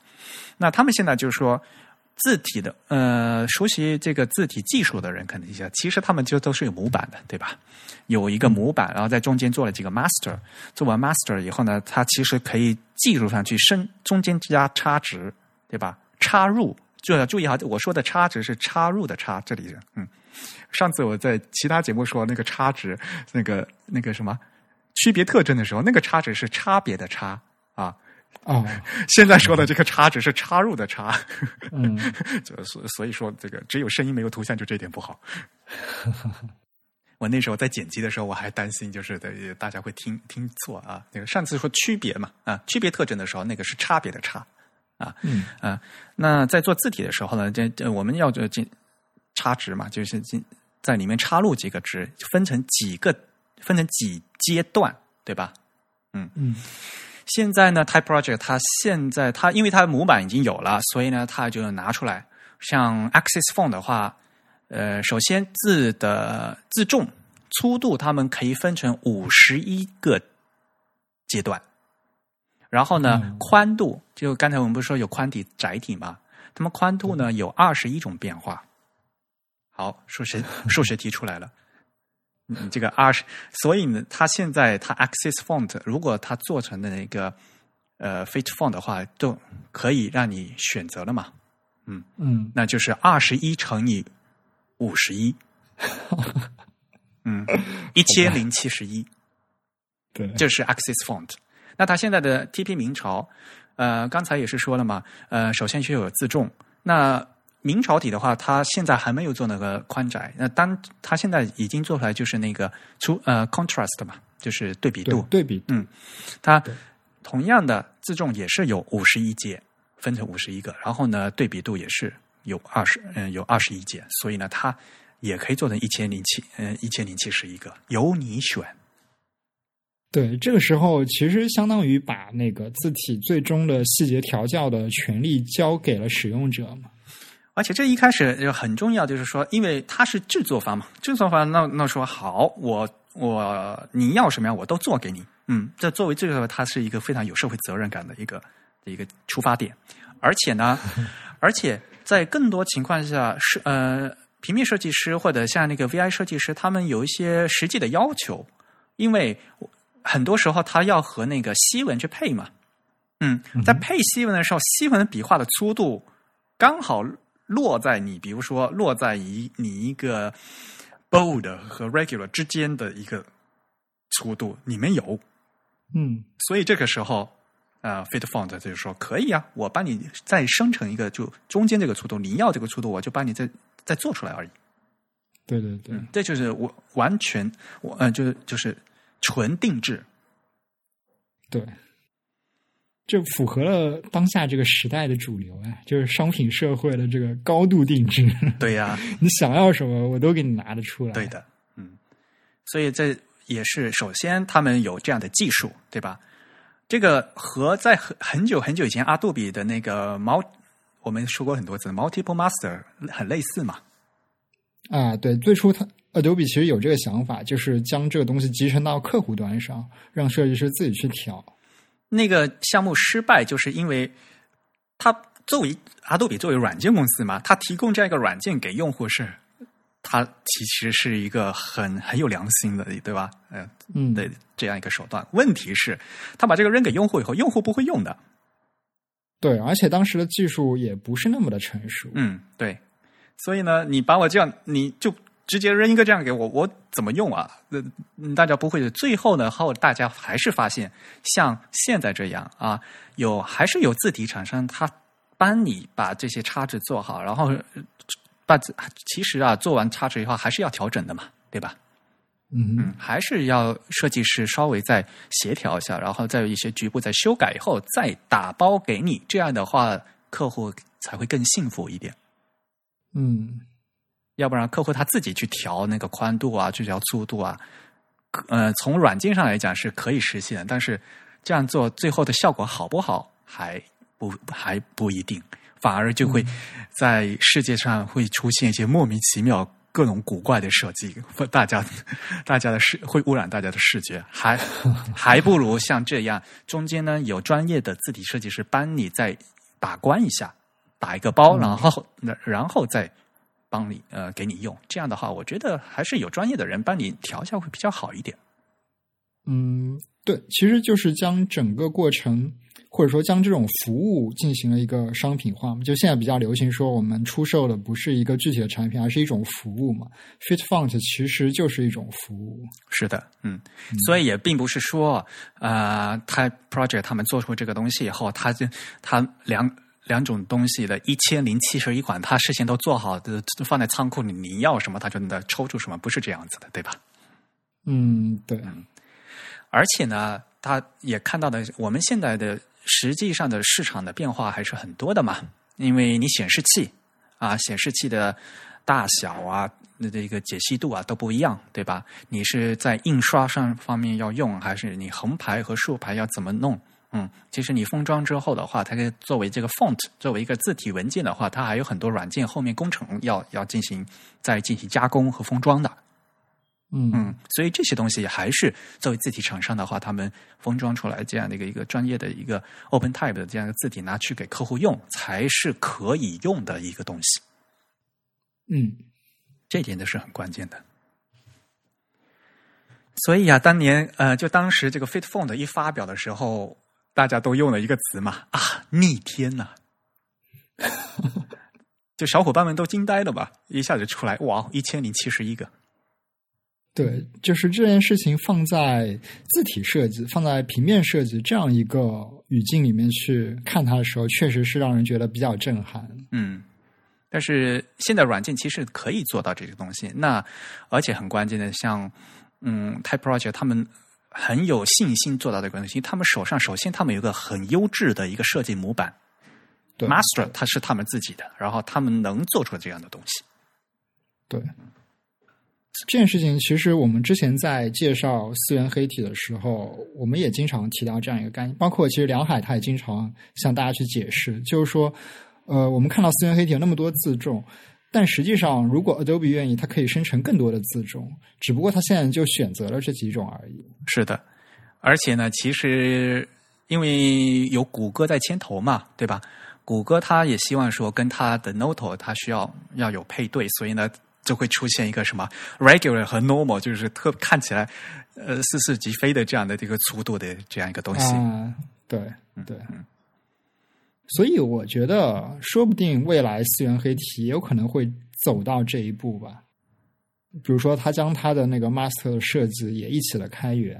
那他们现在就是说字体的，呃，熟悉这个字体技术的人肯定一下，其实他们就都是有模板的，对吧？有一个模板，然后在中间做了几个 Master，做完 Master 以后呢，它其实可以技术上去升，中间加插值，对吧？插入。就要注意哈，我说的差值是插入的插，这里是嗯，上次我在其他节目说那个差值，那个那个什么区别特征的时候，那个差值是差别的差啊啊，现在说的这个差值是插入的插，嗯，所所以说这个只有声音没有图像，就这点不好。我那时候在剪辑的时候，我还担心就是大家会听听错啊。那个上次说区别嘛啊，区别特征的时候，那个是差别的差。啊，嗯啊，那在做字体的时候呢，这这我们要就进插值嘛，就是进在里面插入几个值，分成几个，分成几阶段，对吧？嗯嗯。现在呢，Type Project 它现在它因为它的模板已经有了，所以呢，它就拿出来。像 Axis Font 的话，呃，首先字的字重、粗度，它们可以分成五十一个阶段。然后呢，宽度就刚才我们不是说有宽体、窄体吗？那么宽度呢有二十一种变化。好，数学数学题出来了。嗯，这个二十，所以呢，它现在它 Access Font 如果它做成的那个呃 Fit Font 的话，就可以让你选择了嘛。嗯嗯，那就是二十一乘以五十一。嗯，一千零七十一。对，就是 Access Font。那它现在的 TP 明朝，呃，刚才也是说了嘛，呃，首先需要有自重。那明朝体的话，它现在还没有做那个宽窄。那当它现在已经做出来，就是那个出呃 contrast 嘛，就是对比度。对比，嗯，它同样的自重也是有五十一节，分成五十一个，然后呢，对比度也是有二十，嗯，有二十一节。所以呢，它也可以做成一千零七，嗯，一千零七十一个，由你选。对，这个时候其实相当于把那个字体最终的细节调教的权利交给了使用者嘛。而且这一开始就很重要，就是说，因为他是制作方嘛，制作方那那说好，我我你要什么样我都做给你。嗯，这作为这个，它是一个非常有社会责任感的一个一个出发点。而且呢，而且在更多情况下是呃，平面设计师或者像那个 VI 设计师，他们有一些实际的要求，因为。很多时候，他要和那个西文去配嘛，嗯，在配西文的时候，西文笔画的粗度刚好落在你，比如说落在一你一个 bold 和 regular 之间的一个粗度，你没有，嗯，所以这个时候，呃，fit font 就是说可以啊，我帮你再生成一个，就中间这个粗度，你要这个粗度，我就帮你再再做出来而已。对对对，这就是我完全我嗯，就是就是。纯定制，对，这符合了当下这个时代的主流啊，就是商品社会的这个高度定制。对呀，你想要什么，我都给你拿得出来。对的，嗯，所以这也是首先他们有这样的技术，对吧？这个和在很很久很久以前阿杜比的那个毛，我们说过很多次，multiple master 很类似嘛。啊，对，最初他。Adobe 其实有这个想法，就是将这个东西集成到客户端上，让设计师自己去调。那个项目失败，就是因为他作为 Adobe 作为软件公司嘛，他提供这样一个软件给用户是，他其实是一个很很有良心的，对吧？嗯嗯的这样一个手段。问题是，他把这个扔给用户以后，用户不会用的。对，而且当时的技术也不是那么的成熟。嗯，对。所以呢，你把我这样，你就。直接扔一个这样给我，我怎么用啊？那大家不会。最后呢，后大家还是发现，像现在这样啊，有还是有字体厂商，他帮你把这些差值做好，然后把其实啊，做完差值以后还是要调整的嘛，对吧？嗯，还是要设计师稍微再协调一下，然后再有一些局部再修改以后再打包给你，这样的话客户才会更幸福一点。嗯。要不然客户他自己去调那个宽度啊，去调粗度啊，呃，从软件上来讲是可以实现，但是这样做最后的效果好不好还不还不一定，反而就会在世界上会出现一些莫名其妙、各种古怪的设计，大家大家的视会污染大家的视觉，还 还不如像这样中间呢有专业的字体设计师帮你再把关一下，打一个包，然后那然后再。帮你呃给你用，这样的话，我觉得还是有专业的人帮你调一下会比较好一点。嗯，对，其实就是将整个过程，或者说将这种服务进行了一个商品化嘛。就现在比较流行说，我们出售的不是一个具体的产品，而是一种服务嘛。Fit Font 其实就是一种服务。是的，嗯，所以也并不是说，呃，Type Project 他们做出这个东西以后，他就他两。两种东西的一千零七十一款，他事先都做好的，放在仓库里，你要什么他就能抽出什么，不是这样子的，对吧？嗯，对。而且呢，他也看到的，我们现在的实际上的市场的变化还是很多的嘛。因为你显示器啊，显示器的大小啊，那这个解析度啊都不一样，对吧？你是在印刷上方面要用，还是你横排和竖排要怎么弄？嗯，其实你封装之后的话，它可以作为这个 font，作为一个字体文件的话，它还有很多软件后面工程要要进行再进行加工和封装的。嗯嗯，所以这些东西还是作为字体厂商的话，他们封装出来这样的一个一个专业的一个 open type 的这样的字体拿去给客户用，才是可以用的一个东西。嗯，这点都是很关键的。所以啊，当年呃，就当时这个 Fit Font 一发表的时候。大家都用了一个词嘛啊，逆天呐！就小伙伴们都惊呆了吧？一下子出来哇，一千零七十一个。对，就是这件事情放在字体设计、放在平面设计这样一个语境里面去看它的时候，确实是让人觉得比较震撼。嗯，但是现在软件其实可以做到这个东西。那而且很关键的，像嗯，Type Project 他们。很有信心做到这个东西。他们手上首先，他们有个很优质的一个设计模板，Master 它是他们自己的，然后他们能做出这样的东西。对，这件事情，其实我们之前在介绍四元黑体的时候，我们也经常提到这样一个概念。包括其实梁海他也经常向大家去解释，就是说，呃，我们看到四元黑体有那么多自重，但实际上，如果 Adobe 愿意，它可以生成更多的字重，只不过它现在就选择了这几种而已。是的，而且呢，其实因为有谷歌在牵头嘛，对吧？谷歌它也希望说跟它的 Note 它需要要有配对，所以呢。就会出现一个什么 regular 和 normal，就是特看起来呃似是即非的这样的这个粗度的这样一个东西。啊，对对。所以我觉得，说不定未来四元黑体也有可能会走到这一步吧。比如说，他将他的那个 master 的设计也一起的开源，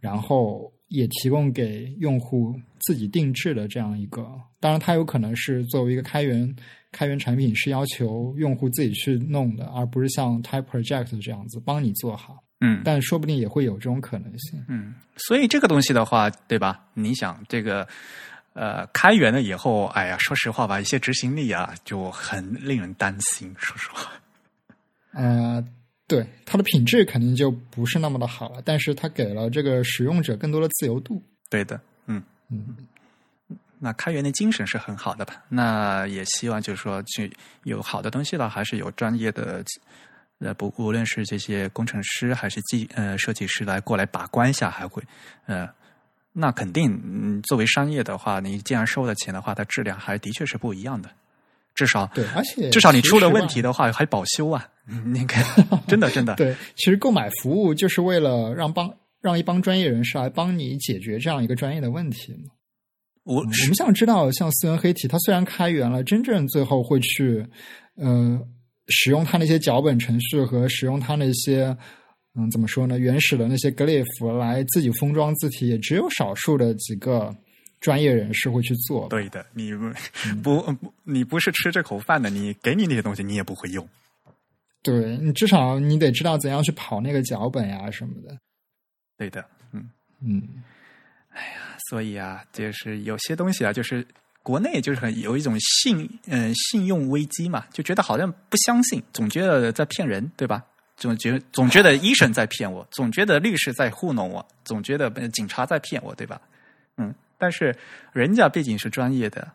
然后也提供给用户自己定制的这样一个。当然，它有可能是作为一个开源。开源产品是要求用户自己去弄的，而不是像 Type Project 这样子帮你做好。嗯，但说不定也会有这种可能性。嗯，所以这个东西的话，对吧？你想这个呃，开源了以后，哎呀，说实话吧，一些执行力啊就很令人担心。说实话，呃，对，它的品质肯定就不是那么的好了，但是它给了这个使用者更多的自由度。对的，嗯嗯。那开源的精神是很好的吧？那也希望就是说，去有好的东西了，还是有专业的，呃，不，无论是这些工程师还是技呃设计师来过来把关一下，还会，呃，那肯定，嗯，作为商业的话，你既然收了钱的话，它质量还的确是不一样的，至少对，而且至少你出了问题的话还保修啊，你看，真的真的，对，其实购买服务就是为了让帮让一帮专业人士来帮你解决这样一个专业的问题嘛。我我们想知道，像思源黑体，它虽然开源了，真正最后会去，呃，使用它那些脚本程序和使用它那些，嗯，怎么说呢？原始的那些 glyph 来自己封装字体，也只有少数的几个专业人士会去做。对的，你不不，你不是吃这口饭的，你给你那些东西，你也不会用。对你至少你得知道怎样去跑那个脚本呀什么的。对的，嗯嗯。哎呀，所以啊，就是有些东西啊，就是国内就是很有一种信嗯信用危机嘛，就觉得好像不相信，总觉得在骗人，对吧？总觉总觉得医生在骗我，总觉得律师在糊弄我，总觉得警察在骗我，对吧？嗯，但是人家毕竟是专业的，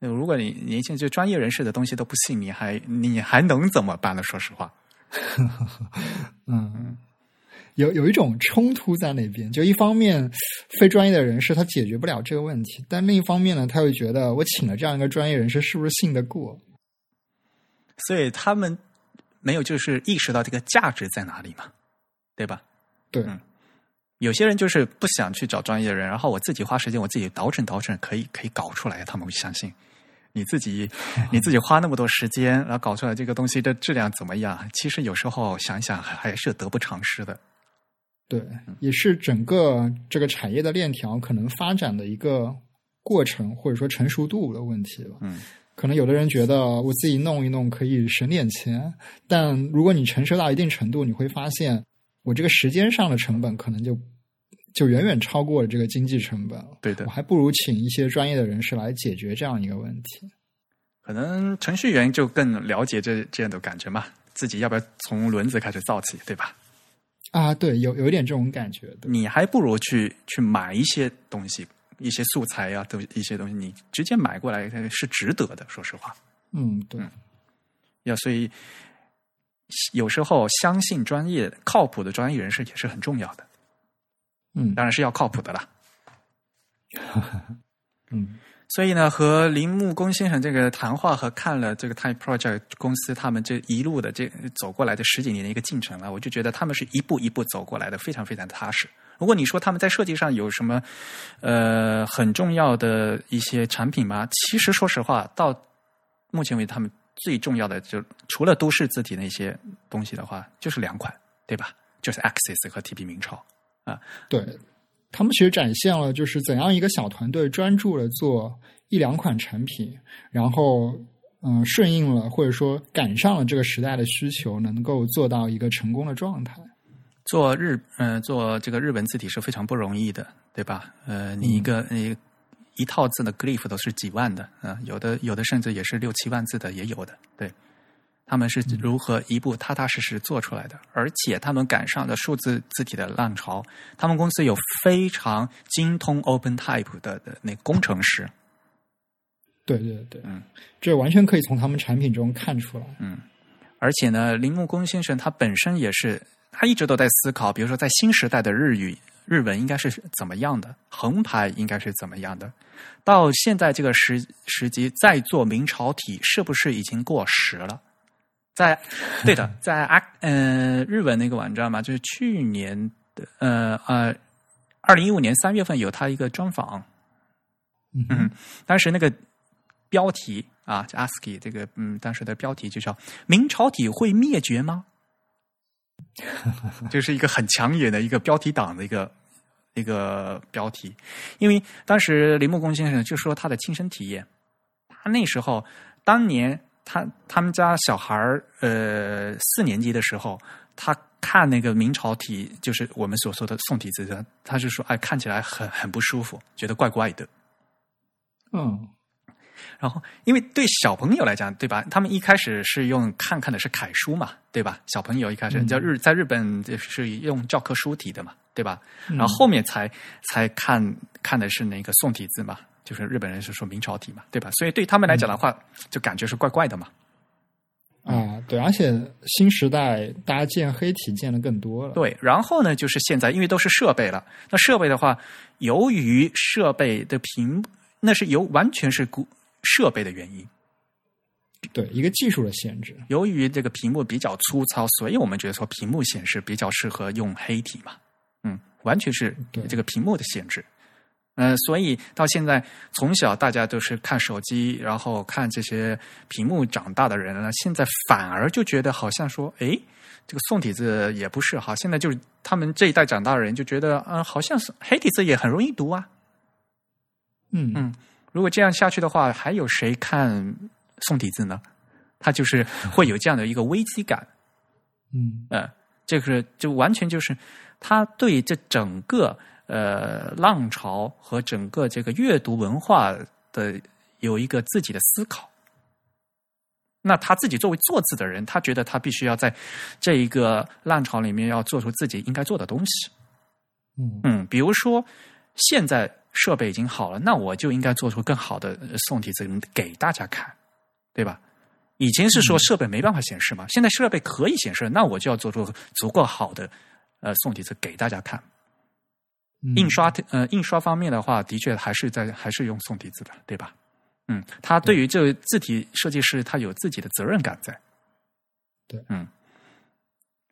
如果你年轻就专业人士的东西都不信，你还你还能怎么办呢？说实话，嗯。有有一种冲突在那边，就一方面非专业的人士他解决不了这个问题，但另一方面呢，他又觉得我请了这样一个专业人士，是不是信得过？所以他们没有就是意识到这个价值在哪里嘛，对吧？对，有些人就是不想去找专业的人，然后我自己花时间，我自己倒腾倒腾，可以可以搞出来，他们会相信你自己 你自己花那么多时间，然后搞出来这个东西的质量怎么样？其实有时候想想还是得不偿失的。对，也是整个这个产业的链条可能发展的一个过程，或者说成熟度的问题吧。嗯，可能有的人觉得我自己弄一弄可以省点钱，但如果你成熟到一定程度，你会发现我这个时间上的成本可能就就远远超过了这个经济成本。对的，我还不如请一些专业的人士来解决这样一个问题。可能程序员就更了解这这样的感觉嘛，自己要不要从轮子开始造起，对吧？啊，对，有有一点这种感觉。你还不如去去买一些东西，一些素材呀，都一些东西，你直接买过来是值得的。说实话，嗯，对。要所以有时候相信专业、靠谱的专业人士也是很重要的。嗯，当然是要靠谱的啦。嗯。所以呢，和铃木工先生这个谈话和看了这个 Type Project 公司他们这一路的这走过来的十几年的一个进程啊，我就觉得他们是一步一步走过来的，非常非常踏实。如果你说他们在设计上有什么呃很重要的一些产品吧？其实说实话，到目前为止，他们最重要的就除了都市字体那些东西的话，就是两款，对吧？就是 Access 和 TP 明朝啊，对。他们其实展现了，就是怎样一个小团队专注的做一两款产品，然后嗯顺应了或者说赶上了这个时代的需求，能够做到一个成功的状态。做日嗯做这个日文字体是非常不容易的，对吧？呃，你一个你一套字的 glyph 都是几万的啊，有的有的甚至也是六七万字的也有的，对。他们是如何一步踏踏实实做出来的，而且他们赶上了数字字体的浪潮。他们公司有非常精通 OpenType 的的那工程师。对对对，嗯，这完全可以从他们产品中看出来。嗯，而且呢，铃木工先生他本身也是，他一直都在思考，比如说在新时代的日语。日文应该是怎么样的？横排应该是怎么样的？到现在这个时时机再做明朝体，是不是已经过时了？在对的，在啊，嗯，日文那个网站嘛，就是去年的呃呃，二零一五年三月份有他一个专访，嗯，当时那个标题啊，ASCII 这个嗯，当时的标题就叫“明朝体会灭绝吗？” 就是一个很抢眼的一个标题党的一个一个标题，因为当时林木工先生就说他的亲身体验，他那时候当年他他们家小孩呃四年级的时候，他看那个明朝体，就是我们所说的宋体字，他就说哎看起来很很不舒服，觉得怪怪的，嗯。然后，因为对小朋友来讲，对吧？他们一开始是用看看的是楷书嘛，对吧？小朋友一开始叫日，在日本是用教科书体的嘛，对吧？然后后面才才看看的是那个宋体字嘛，就是日本人是说明朝体嘛，对吧？所以对他们来讲的话，就感觉是怪怪的嘛。啊，对，而且新时代大家见黑体见的更多了。对，然后呢，就是现在因为都是设备了，那设备的话，由于设备的屏，那是由完全是固。设备的原因，对一个技术的限制。由于这个屏幕比较粗糙，所以我们觉得说屏幕显示比较适合用黑体嘛。嗯，完全是这个屏幕的限制。嗯，所以到现在从小大家都是看手机，然后看这些屏幕长大的人呢，现在反而就觉得好像说，哎，这个宋体字也不是哈。现在就是他们这一代长大的人就觉得，嗯，好像是黑体字也很容易读啊。嗯嗯。如果这样下去的话，还有谁看宋体字呢？他就是 会有这样的一个危机感。嗯，呃，这个就完全就是他对这整个呃浪潮和整个这个阅读文化的有一个自己的思考。那他自己作为做字的人，他觉得他必须要在这一个浪潮里面要做出自己应该做的东西。嗯嗯，比如说现在。设备已经好了，那我就应该做出更好的宋体字给大家看，对吧？以前是说设备没办法显示嘛，现在设备可以显示，那我就要做出足够好的呃宋体字给大家看。印刷呃印刷方面的话，的确还是在还是用宋体字的，对吧？嗯，他对于这个字体设计师，他有自己的责任感在。对，嗯，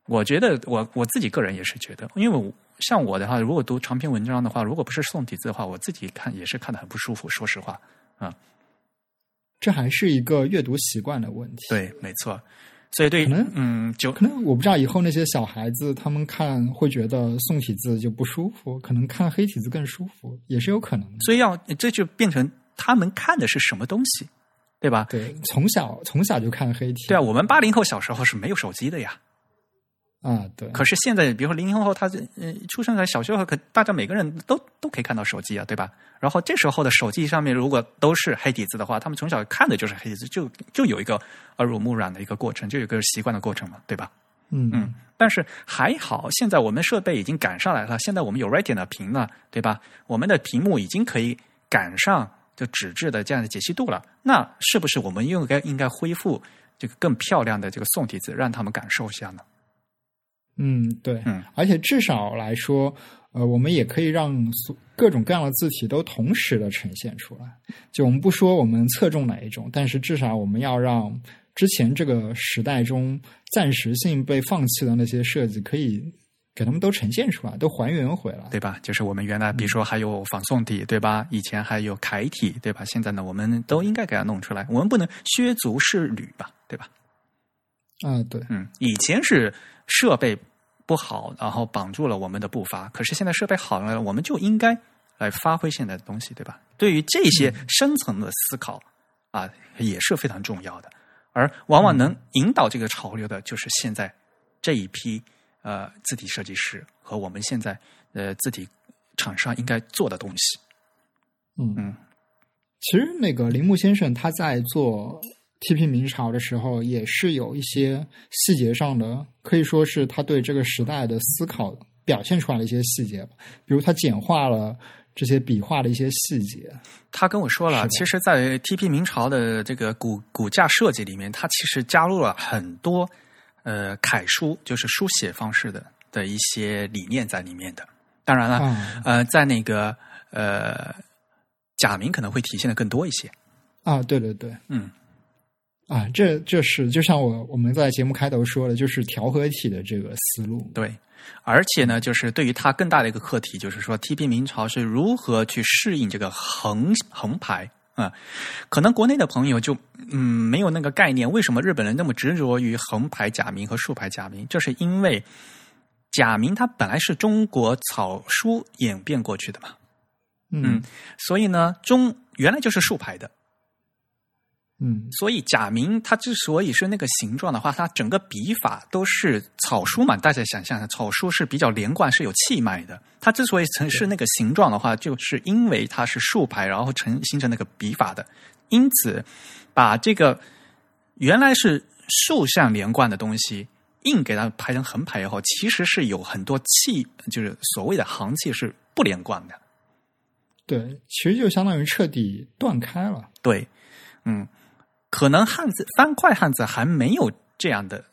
我觉得我我自己个人也是觉得，因为。像我的话，如果读长篇文章的话，如果不是宋体字的话，我自己看也是看的很不舒服。说实话，啊，这还是一个阅读习惯的问题。对，没错。所以对，可能嗯，就可能我不知道以后那些小孩子他们看会觉得宋体字就不舒服，可能看黑体字更舒服，也是有可能的。所以要这就变成他们看的是什么东西，对吧？对，从小从小就看黑体。对啊，我们八零后小时候是没有手机的呀。啊，对。可是现在，比如说零零后，他嗯出生在小学后，可大家每个人都都可以看到手机啊，对吧？然后这时候的手机上面如果都是黑底字的话，他们从小看的就是黑底字，就就有一个耳濡目染的一个过程，就有一个习惯的过程嘛，对吧？嗯嗯。但是还好，现在我们设备已经赶上来了，现在我们有 Retina 屏了，对吧？我们的屏幕已经可以赶上就纸质的这样的解析度了。那是不是我们应该应该恢复这个更漂亮的这个宋体字，让他们感受一下呢？嗯，对，嗯，而且至少来说，呃，我们也可以让各种各样的字体都同时的呈现出来。就我们不说我们侧重哪一种，但是至少我们要让之前这个时代中暂时性被放弃的那些设计，可以给他们都呈现出来，都还原回来，对吧？就是我们原来，比如说还有仿宋体，对吧？以前还有楷体，对吧？现在呢，我们都应该给它弄出来。我们不能削足适履吧，对吧？啊，对，嗯，以前是设备。不好，然后绑住了我们的步伐。可是现在设备好了，我们就应该来发挥现在的东西，对吧？对于这些深层的思考啊，也是非常重要的。而往往能引导这个潮流的，就是现在这一批呃字体设计师和我们现在呃字体厂商应该做的东西。嗯嗯，其实那个铃木先生他在做 TP 明朝的时候，也是有一些细节上的，可以说是他对这个时代的思考表现出来的一些细节，比如他简化了这些笔画的一些细节。他跟我说了，其实，在 TP 明朝的这个骨骨架设计里面，他其实加入了很多呃楷书，就是书写方式的的一些理念在里面的。当然了，呃，在那个呃假名可能会体现的更多一些。啊，对对对，嗯，啊，这这是就像我我们在节目开头说的，就是调和体的这个思路。对，而且呢，就是对于它更大的一个课题，就是说 TP 明朝是如何去适应这个横横排啊？可能国内的朋友就嗯没有那个概念，为什么日本人那么执着于横排假名和竖排假名？这是因为假名它本来是中国草书演变过去的嘛，嗯，所以呢，中原来就是竖排的。嗯，所以假名它之所以是那个形状的话，它整个笔法都是草书嘛。大家想象，草书是比较连贯，是有气脉的。它之所以成是那个形状的话，就是因为它是竖排，然后成形成那个笔法的。因此，把这个原来是竖向连贯的东西，硬给它排成横排以后，其实是有很多气，就是所谓的行气是不连贯的。对，其实就相当于彻底断开了。对，嗯。可能汉字方块汉字还没有这样的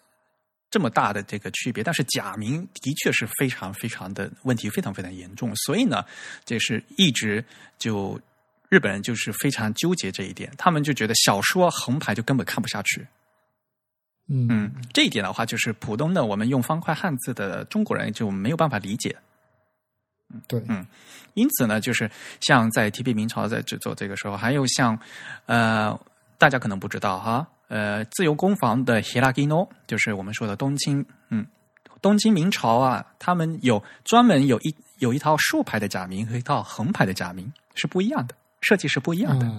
这么大的这个区别，但是假名的确是非常非常的问题，非常非常严重。所以呢，这是一直就日本人就是非常纠结这一点，他们就觉得小说横排就根本看不下去。嗯，这一点的话，就是普通的我们用方块汉字的中国人就没有办法理解。对，嗯，因此呢，就是像在 T B 明朝在制作这个时候，还有像呃。大家可能不知道哈，呃，自由工坊的 Hiragino 就是我们说的东京，嗯，东京明朝啊，他们有专门有一有一套竖排的假名和一套横排的假名是不一样的，设计是不一样的。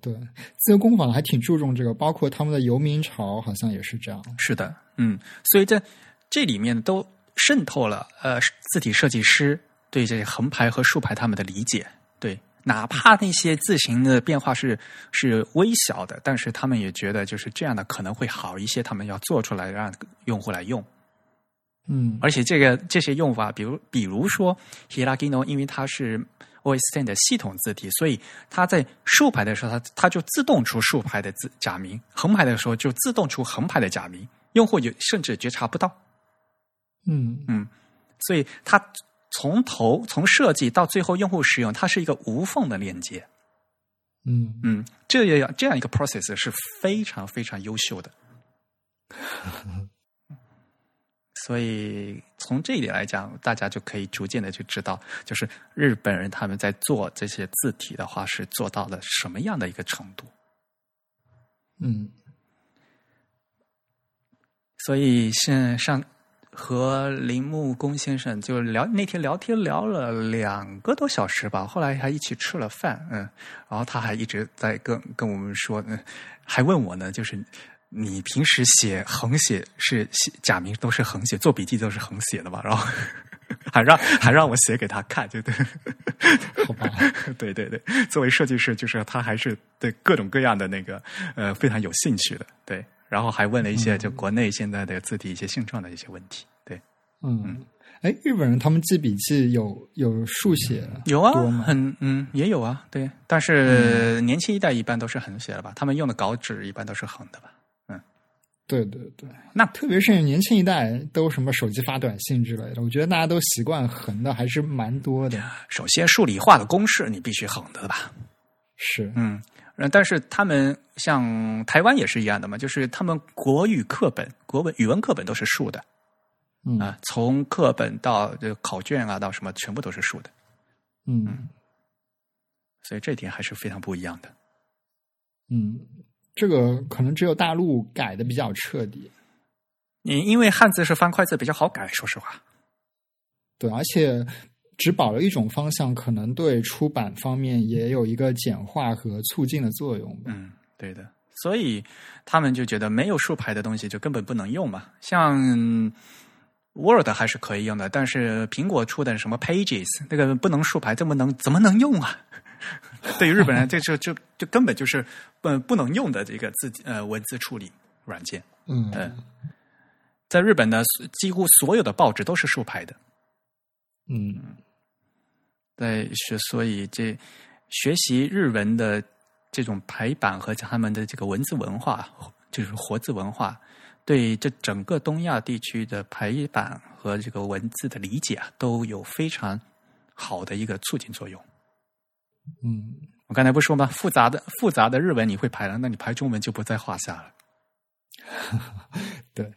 对，自由工坊还挺注重这个，包括他们的游民潮好像也是这样。是的，嗯，所以在这里面都渗透了呃字体设计师对这些横排和竖排他们的理解，对。哪怕那些字形的变化是是微小的，但是他们也觉得就是这样的可能会好一些。他们要做出来让用户来用，嗯，而且这个这些用法，比如比如说 Hiragino，因为它是 OS Ten 的系统字体，所以它在竖排的时候，它它就自动出竖排的字假名；横排的时候就自动出横排的假名，用户就甚至觉察不到。嗯嗯，所以它。从头从设计到最后用户使用，它是一个无缝的链接。嗯嗯，这样这样一个 process 是非常非常优秀的。所以从这一点来讲，大家就可以逐渐的去知道，就是日本人他们在做这些字体的话，是做到了什么样的一个程度。嗯，所以现上。和铃木工先生就聊那天聊天聊了两个多小时吧，后来还一起吃了饭，嗯，然后他还一直在跟跟我们说，嗯，还问我呢，就是你平时写横写是写假名都是横写，做笔记都是横写的吧？然后 还让还让我写给他看，就对，好吧，对对对，作为设计师，就是他还是对各种各样的那个呃非常有兴趣的，对。然后还问了一些就国内现在的字体一些性状的一些问题，对，嗯，哎，日本人他们记笔记有有竖写有啊，很嗯也有啊，对，但是年轻一代一般都是横写了吧，他们用的稿纸一般都是横的吧，嗯，对对对，那特别是年轻一代都什么手机发短信之类的，我觉得大家都习惯横的还是蛮多的。首先数理化的公式你必须横的吧，是，嗯。嗯，但是他们像台湾也是一样的嘛，就是他们国语课本、国文语文课本都是竖的，啊，从课本到这考卷啊，到什么全部都是竖的，嗯，所以这点还是非常不一样的。嗯，这个可能只有大陆改的比较彻底。你因为汉字是方块字比较好改，说实话。对，而且。只保留一种方向，可能对出版方面也有一个简化和促进的作用。嗯，对的。所以他们就觉得没有竖排的东西就根本不能用嘛。像 Word 还是可以用的，但是苹果出的什么 Pages 那个不能竖排，怎么能怎么能用啊？对于日本人，这就就就根本就是不不能用的这个字呃文字处理软件。嗯在日本呢，几乎所有的报纸都是竖排的。嗯在是，所以这学习日文的这种排版和他们的这个文字文化，就是活字文化，对这整个东亚地区的排版和这个文字的理解啊，都有非常好的一个促进作用。嗯，我刚才不说吗？复杂的复杂的日文你会排了，那你排中文就不在话下了。对。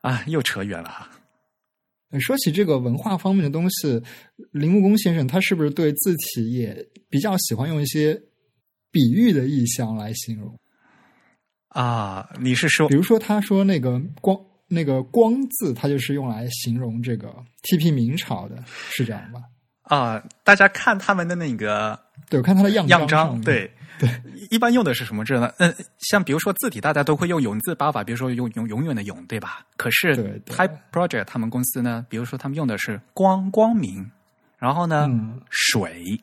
啊，又扯远了哈。说起这个文化方面的东西，林木工先生他是不是对字体也比较喜欢用一些比喻的意象来形容？啊，你是说，比如说他说那个光那个光字，它就是用来形容这个 TP 明朝的，是这样吧？啊，大家看他们的那个，对，我看他的样样章，对。对，一般用的是什么字呢？嗯，像比如说字体，大家都会用永字八法，比如说用永永远的永，对吧？可是 Type Project 他们公司呢，比如说他们用的是光光明，然后呢水，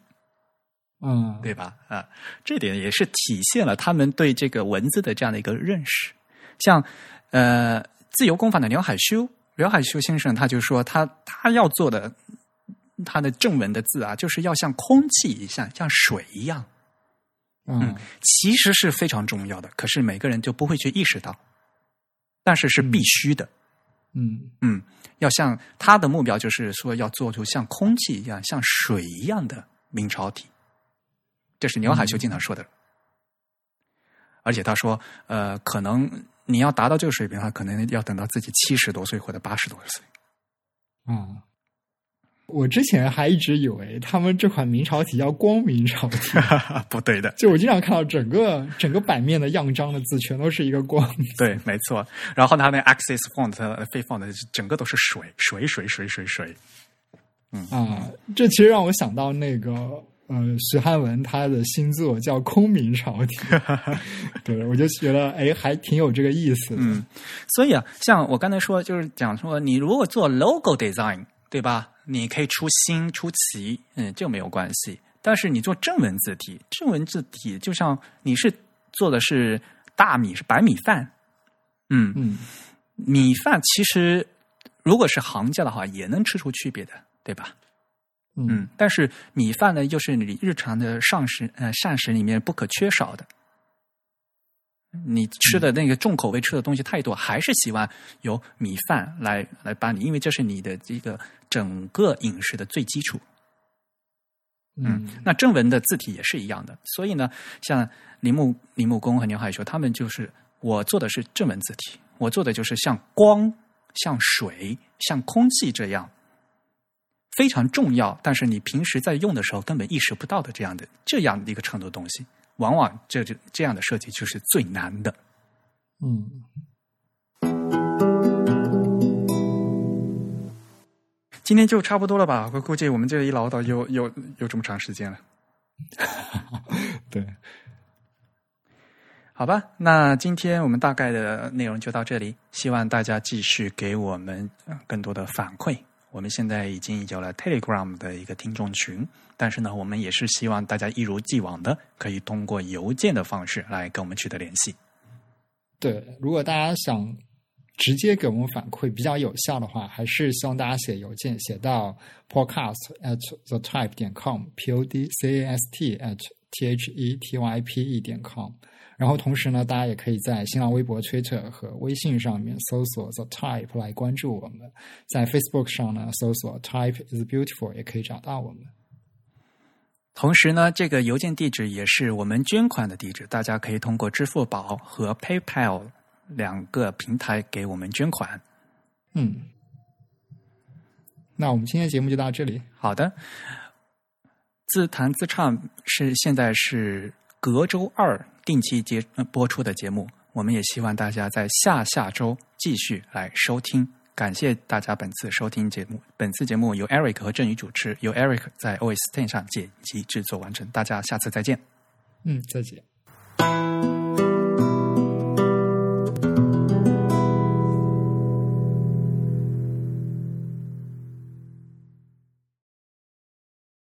嗯，对吧？啊，这点也是体现了他们对这个文字的这样的一个认识。像呃，自由工坊的刘海修，刘海修先生他就说，他他要做的他的正文的字啊，就是要像空气一样，像水一样。嗯，其实是非常重要的，可是每个人就不会去意识到，但是是必须的。嗯嗯，要像他的目标就是说要做出像空气一样、像水一样的明朝体，这是牛海修经常说的。而且他说，呃，可能你要达到这个水平，的话可能要等到自己七十多岁或者八十多岁。嗯。我之前还一直以为他们这款明朝体叫光明朝体，不对的。就我经常看到整个整个版面的样章的字全都是一个光。对，没错。然后它那 Access Font、非 Font 整个都是水水水水水水。嗯啊，这其实让我想到那个呃，徐汉文他的新作叫《空明朝体》，对我就觉得哎，还挺有这个意思。嗯，所以啊，像我刚才说，就是讲说，你如果做 Logo Design，对吧？你可以出新出奇，嗯，这个没有关系。但是你做正文字体，正文字体就像你是做的是大米是白米饭，嗯嗯，米饭其实如果是行家的话，也能吃出区别的，对吧？嗯，但是米饭呢，又是你日常的膳食呃膳食里面不可缺少的。你吃的那个重口味吃的东西太多，还是希望有米饭来来帮你，因为这是你的这个整个饮食的最基础。嗯，那正文的字体也是一样的，所以呢，像铃木铃木工和牛海说，他们就是我做的是正文字体，我做的就是像光、像水、像空气这样非常重要，但是你平时在用的时候根本意识不到的这样的这样的一个程度东西。往往这就这样的设计就是最难的。嗯，今天就差不多了吧？我估计我们这一唠叨又又又这么长时间了。对，好吧，那今天我们大概的内容就到这里，希望大家继续给我们更多的反馈。我们现在已经有了 Telegram 的一个听众群，但是呢，我们也是希望大家一如既往的可以通过邮件的方式来跟我们取得联系。对，如果大家想直接给我们反馈比较有效的话，还是希望大家写邮件写到 podcast at the type 点 com，p o d c a s t at t h e t y p e 点 com。然后同时呢，大家也可以在新浪微博、Twitter 和微信上面搜索 The Type 来关注我们。在 Facebook 上呢，搜索 Type is Beautiful 也可以找到我们。同时呢，这个邮件地址也是我们捐款的地址，大家可以通过支付宝和 PayPal 两个平台给我们捐款。嗯，那我们今天节目就到这里。好的，自弹自唱是现在是隔周二。定期接播出的节目，我们也希望大家在下下周继续来收听。感谢大家本次收听节目。本次节目由 Eric 和振宇主持，由 Eric 在 OS Ten 上剪辑制作完成。大家下次再见。嗯，再见。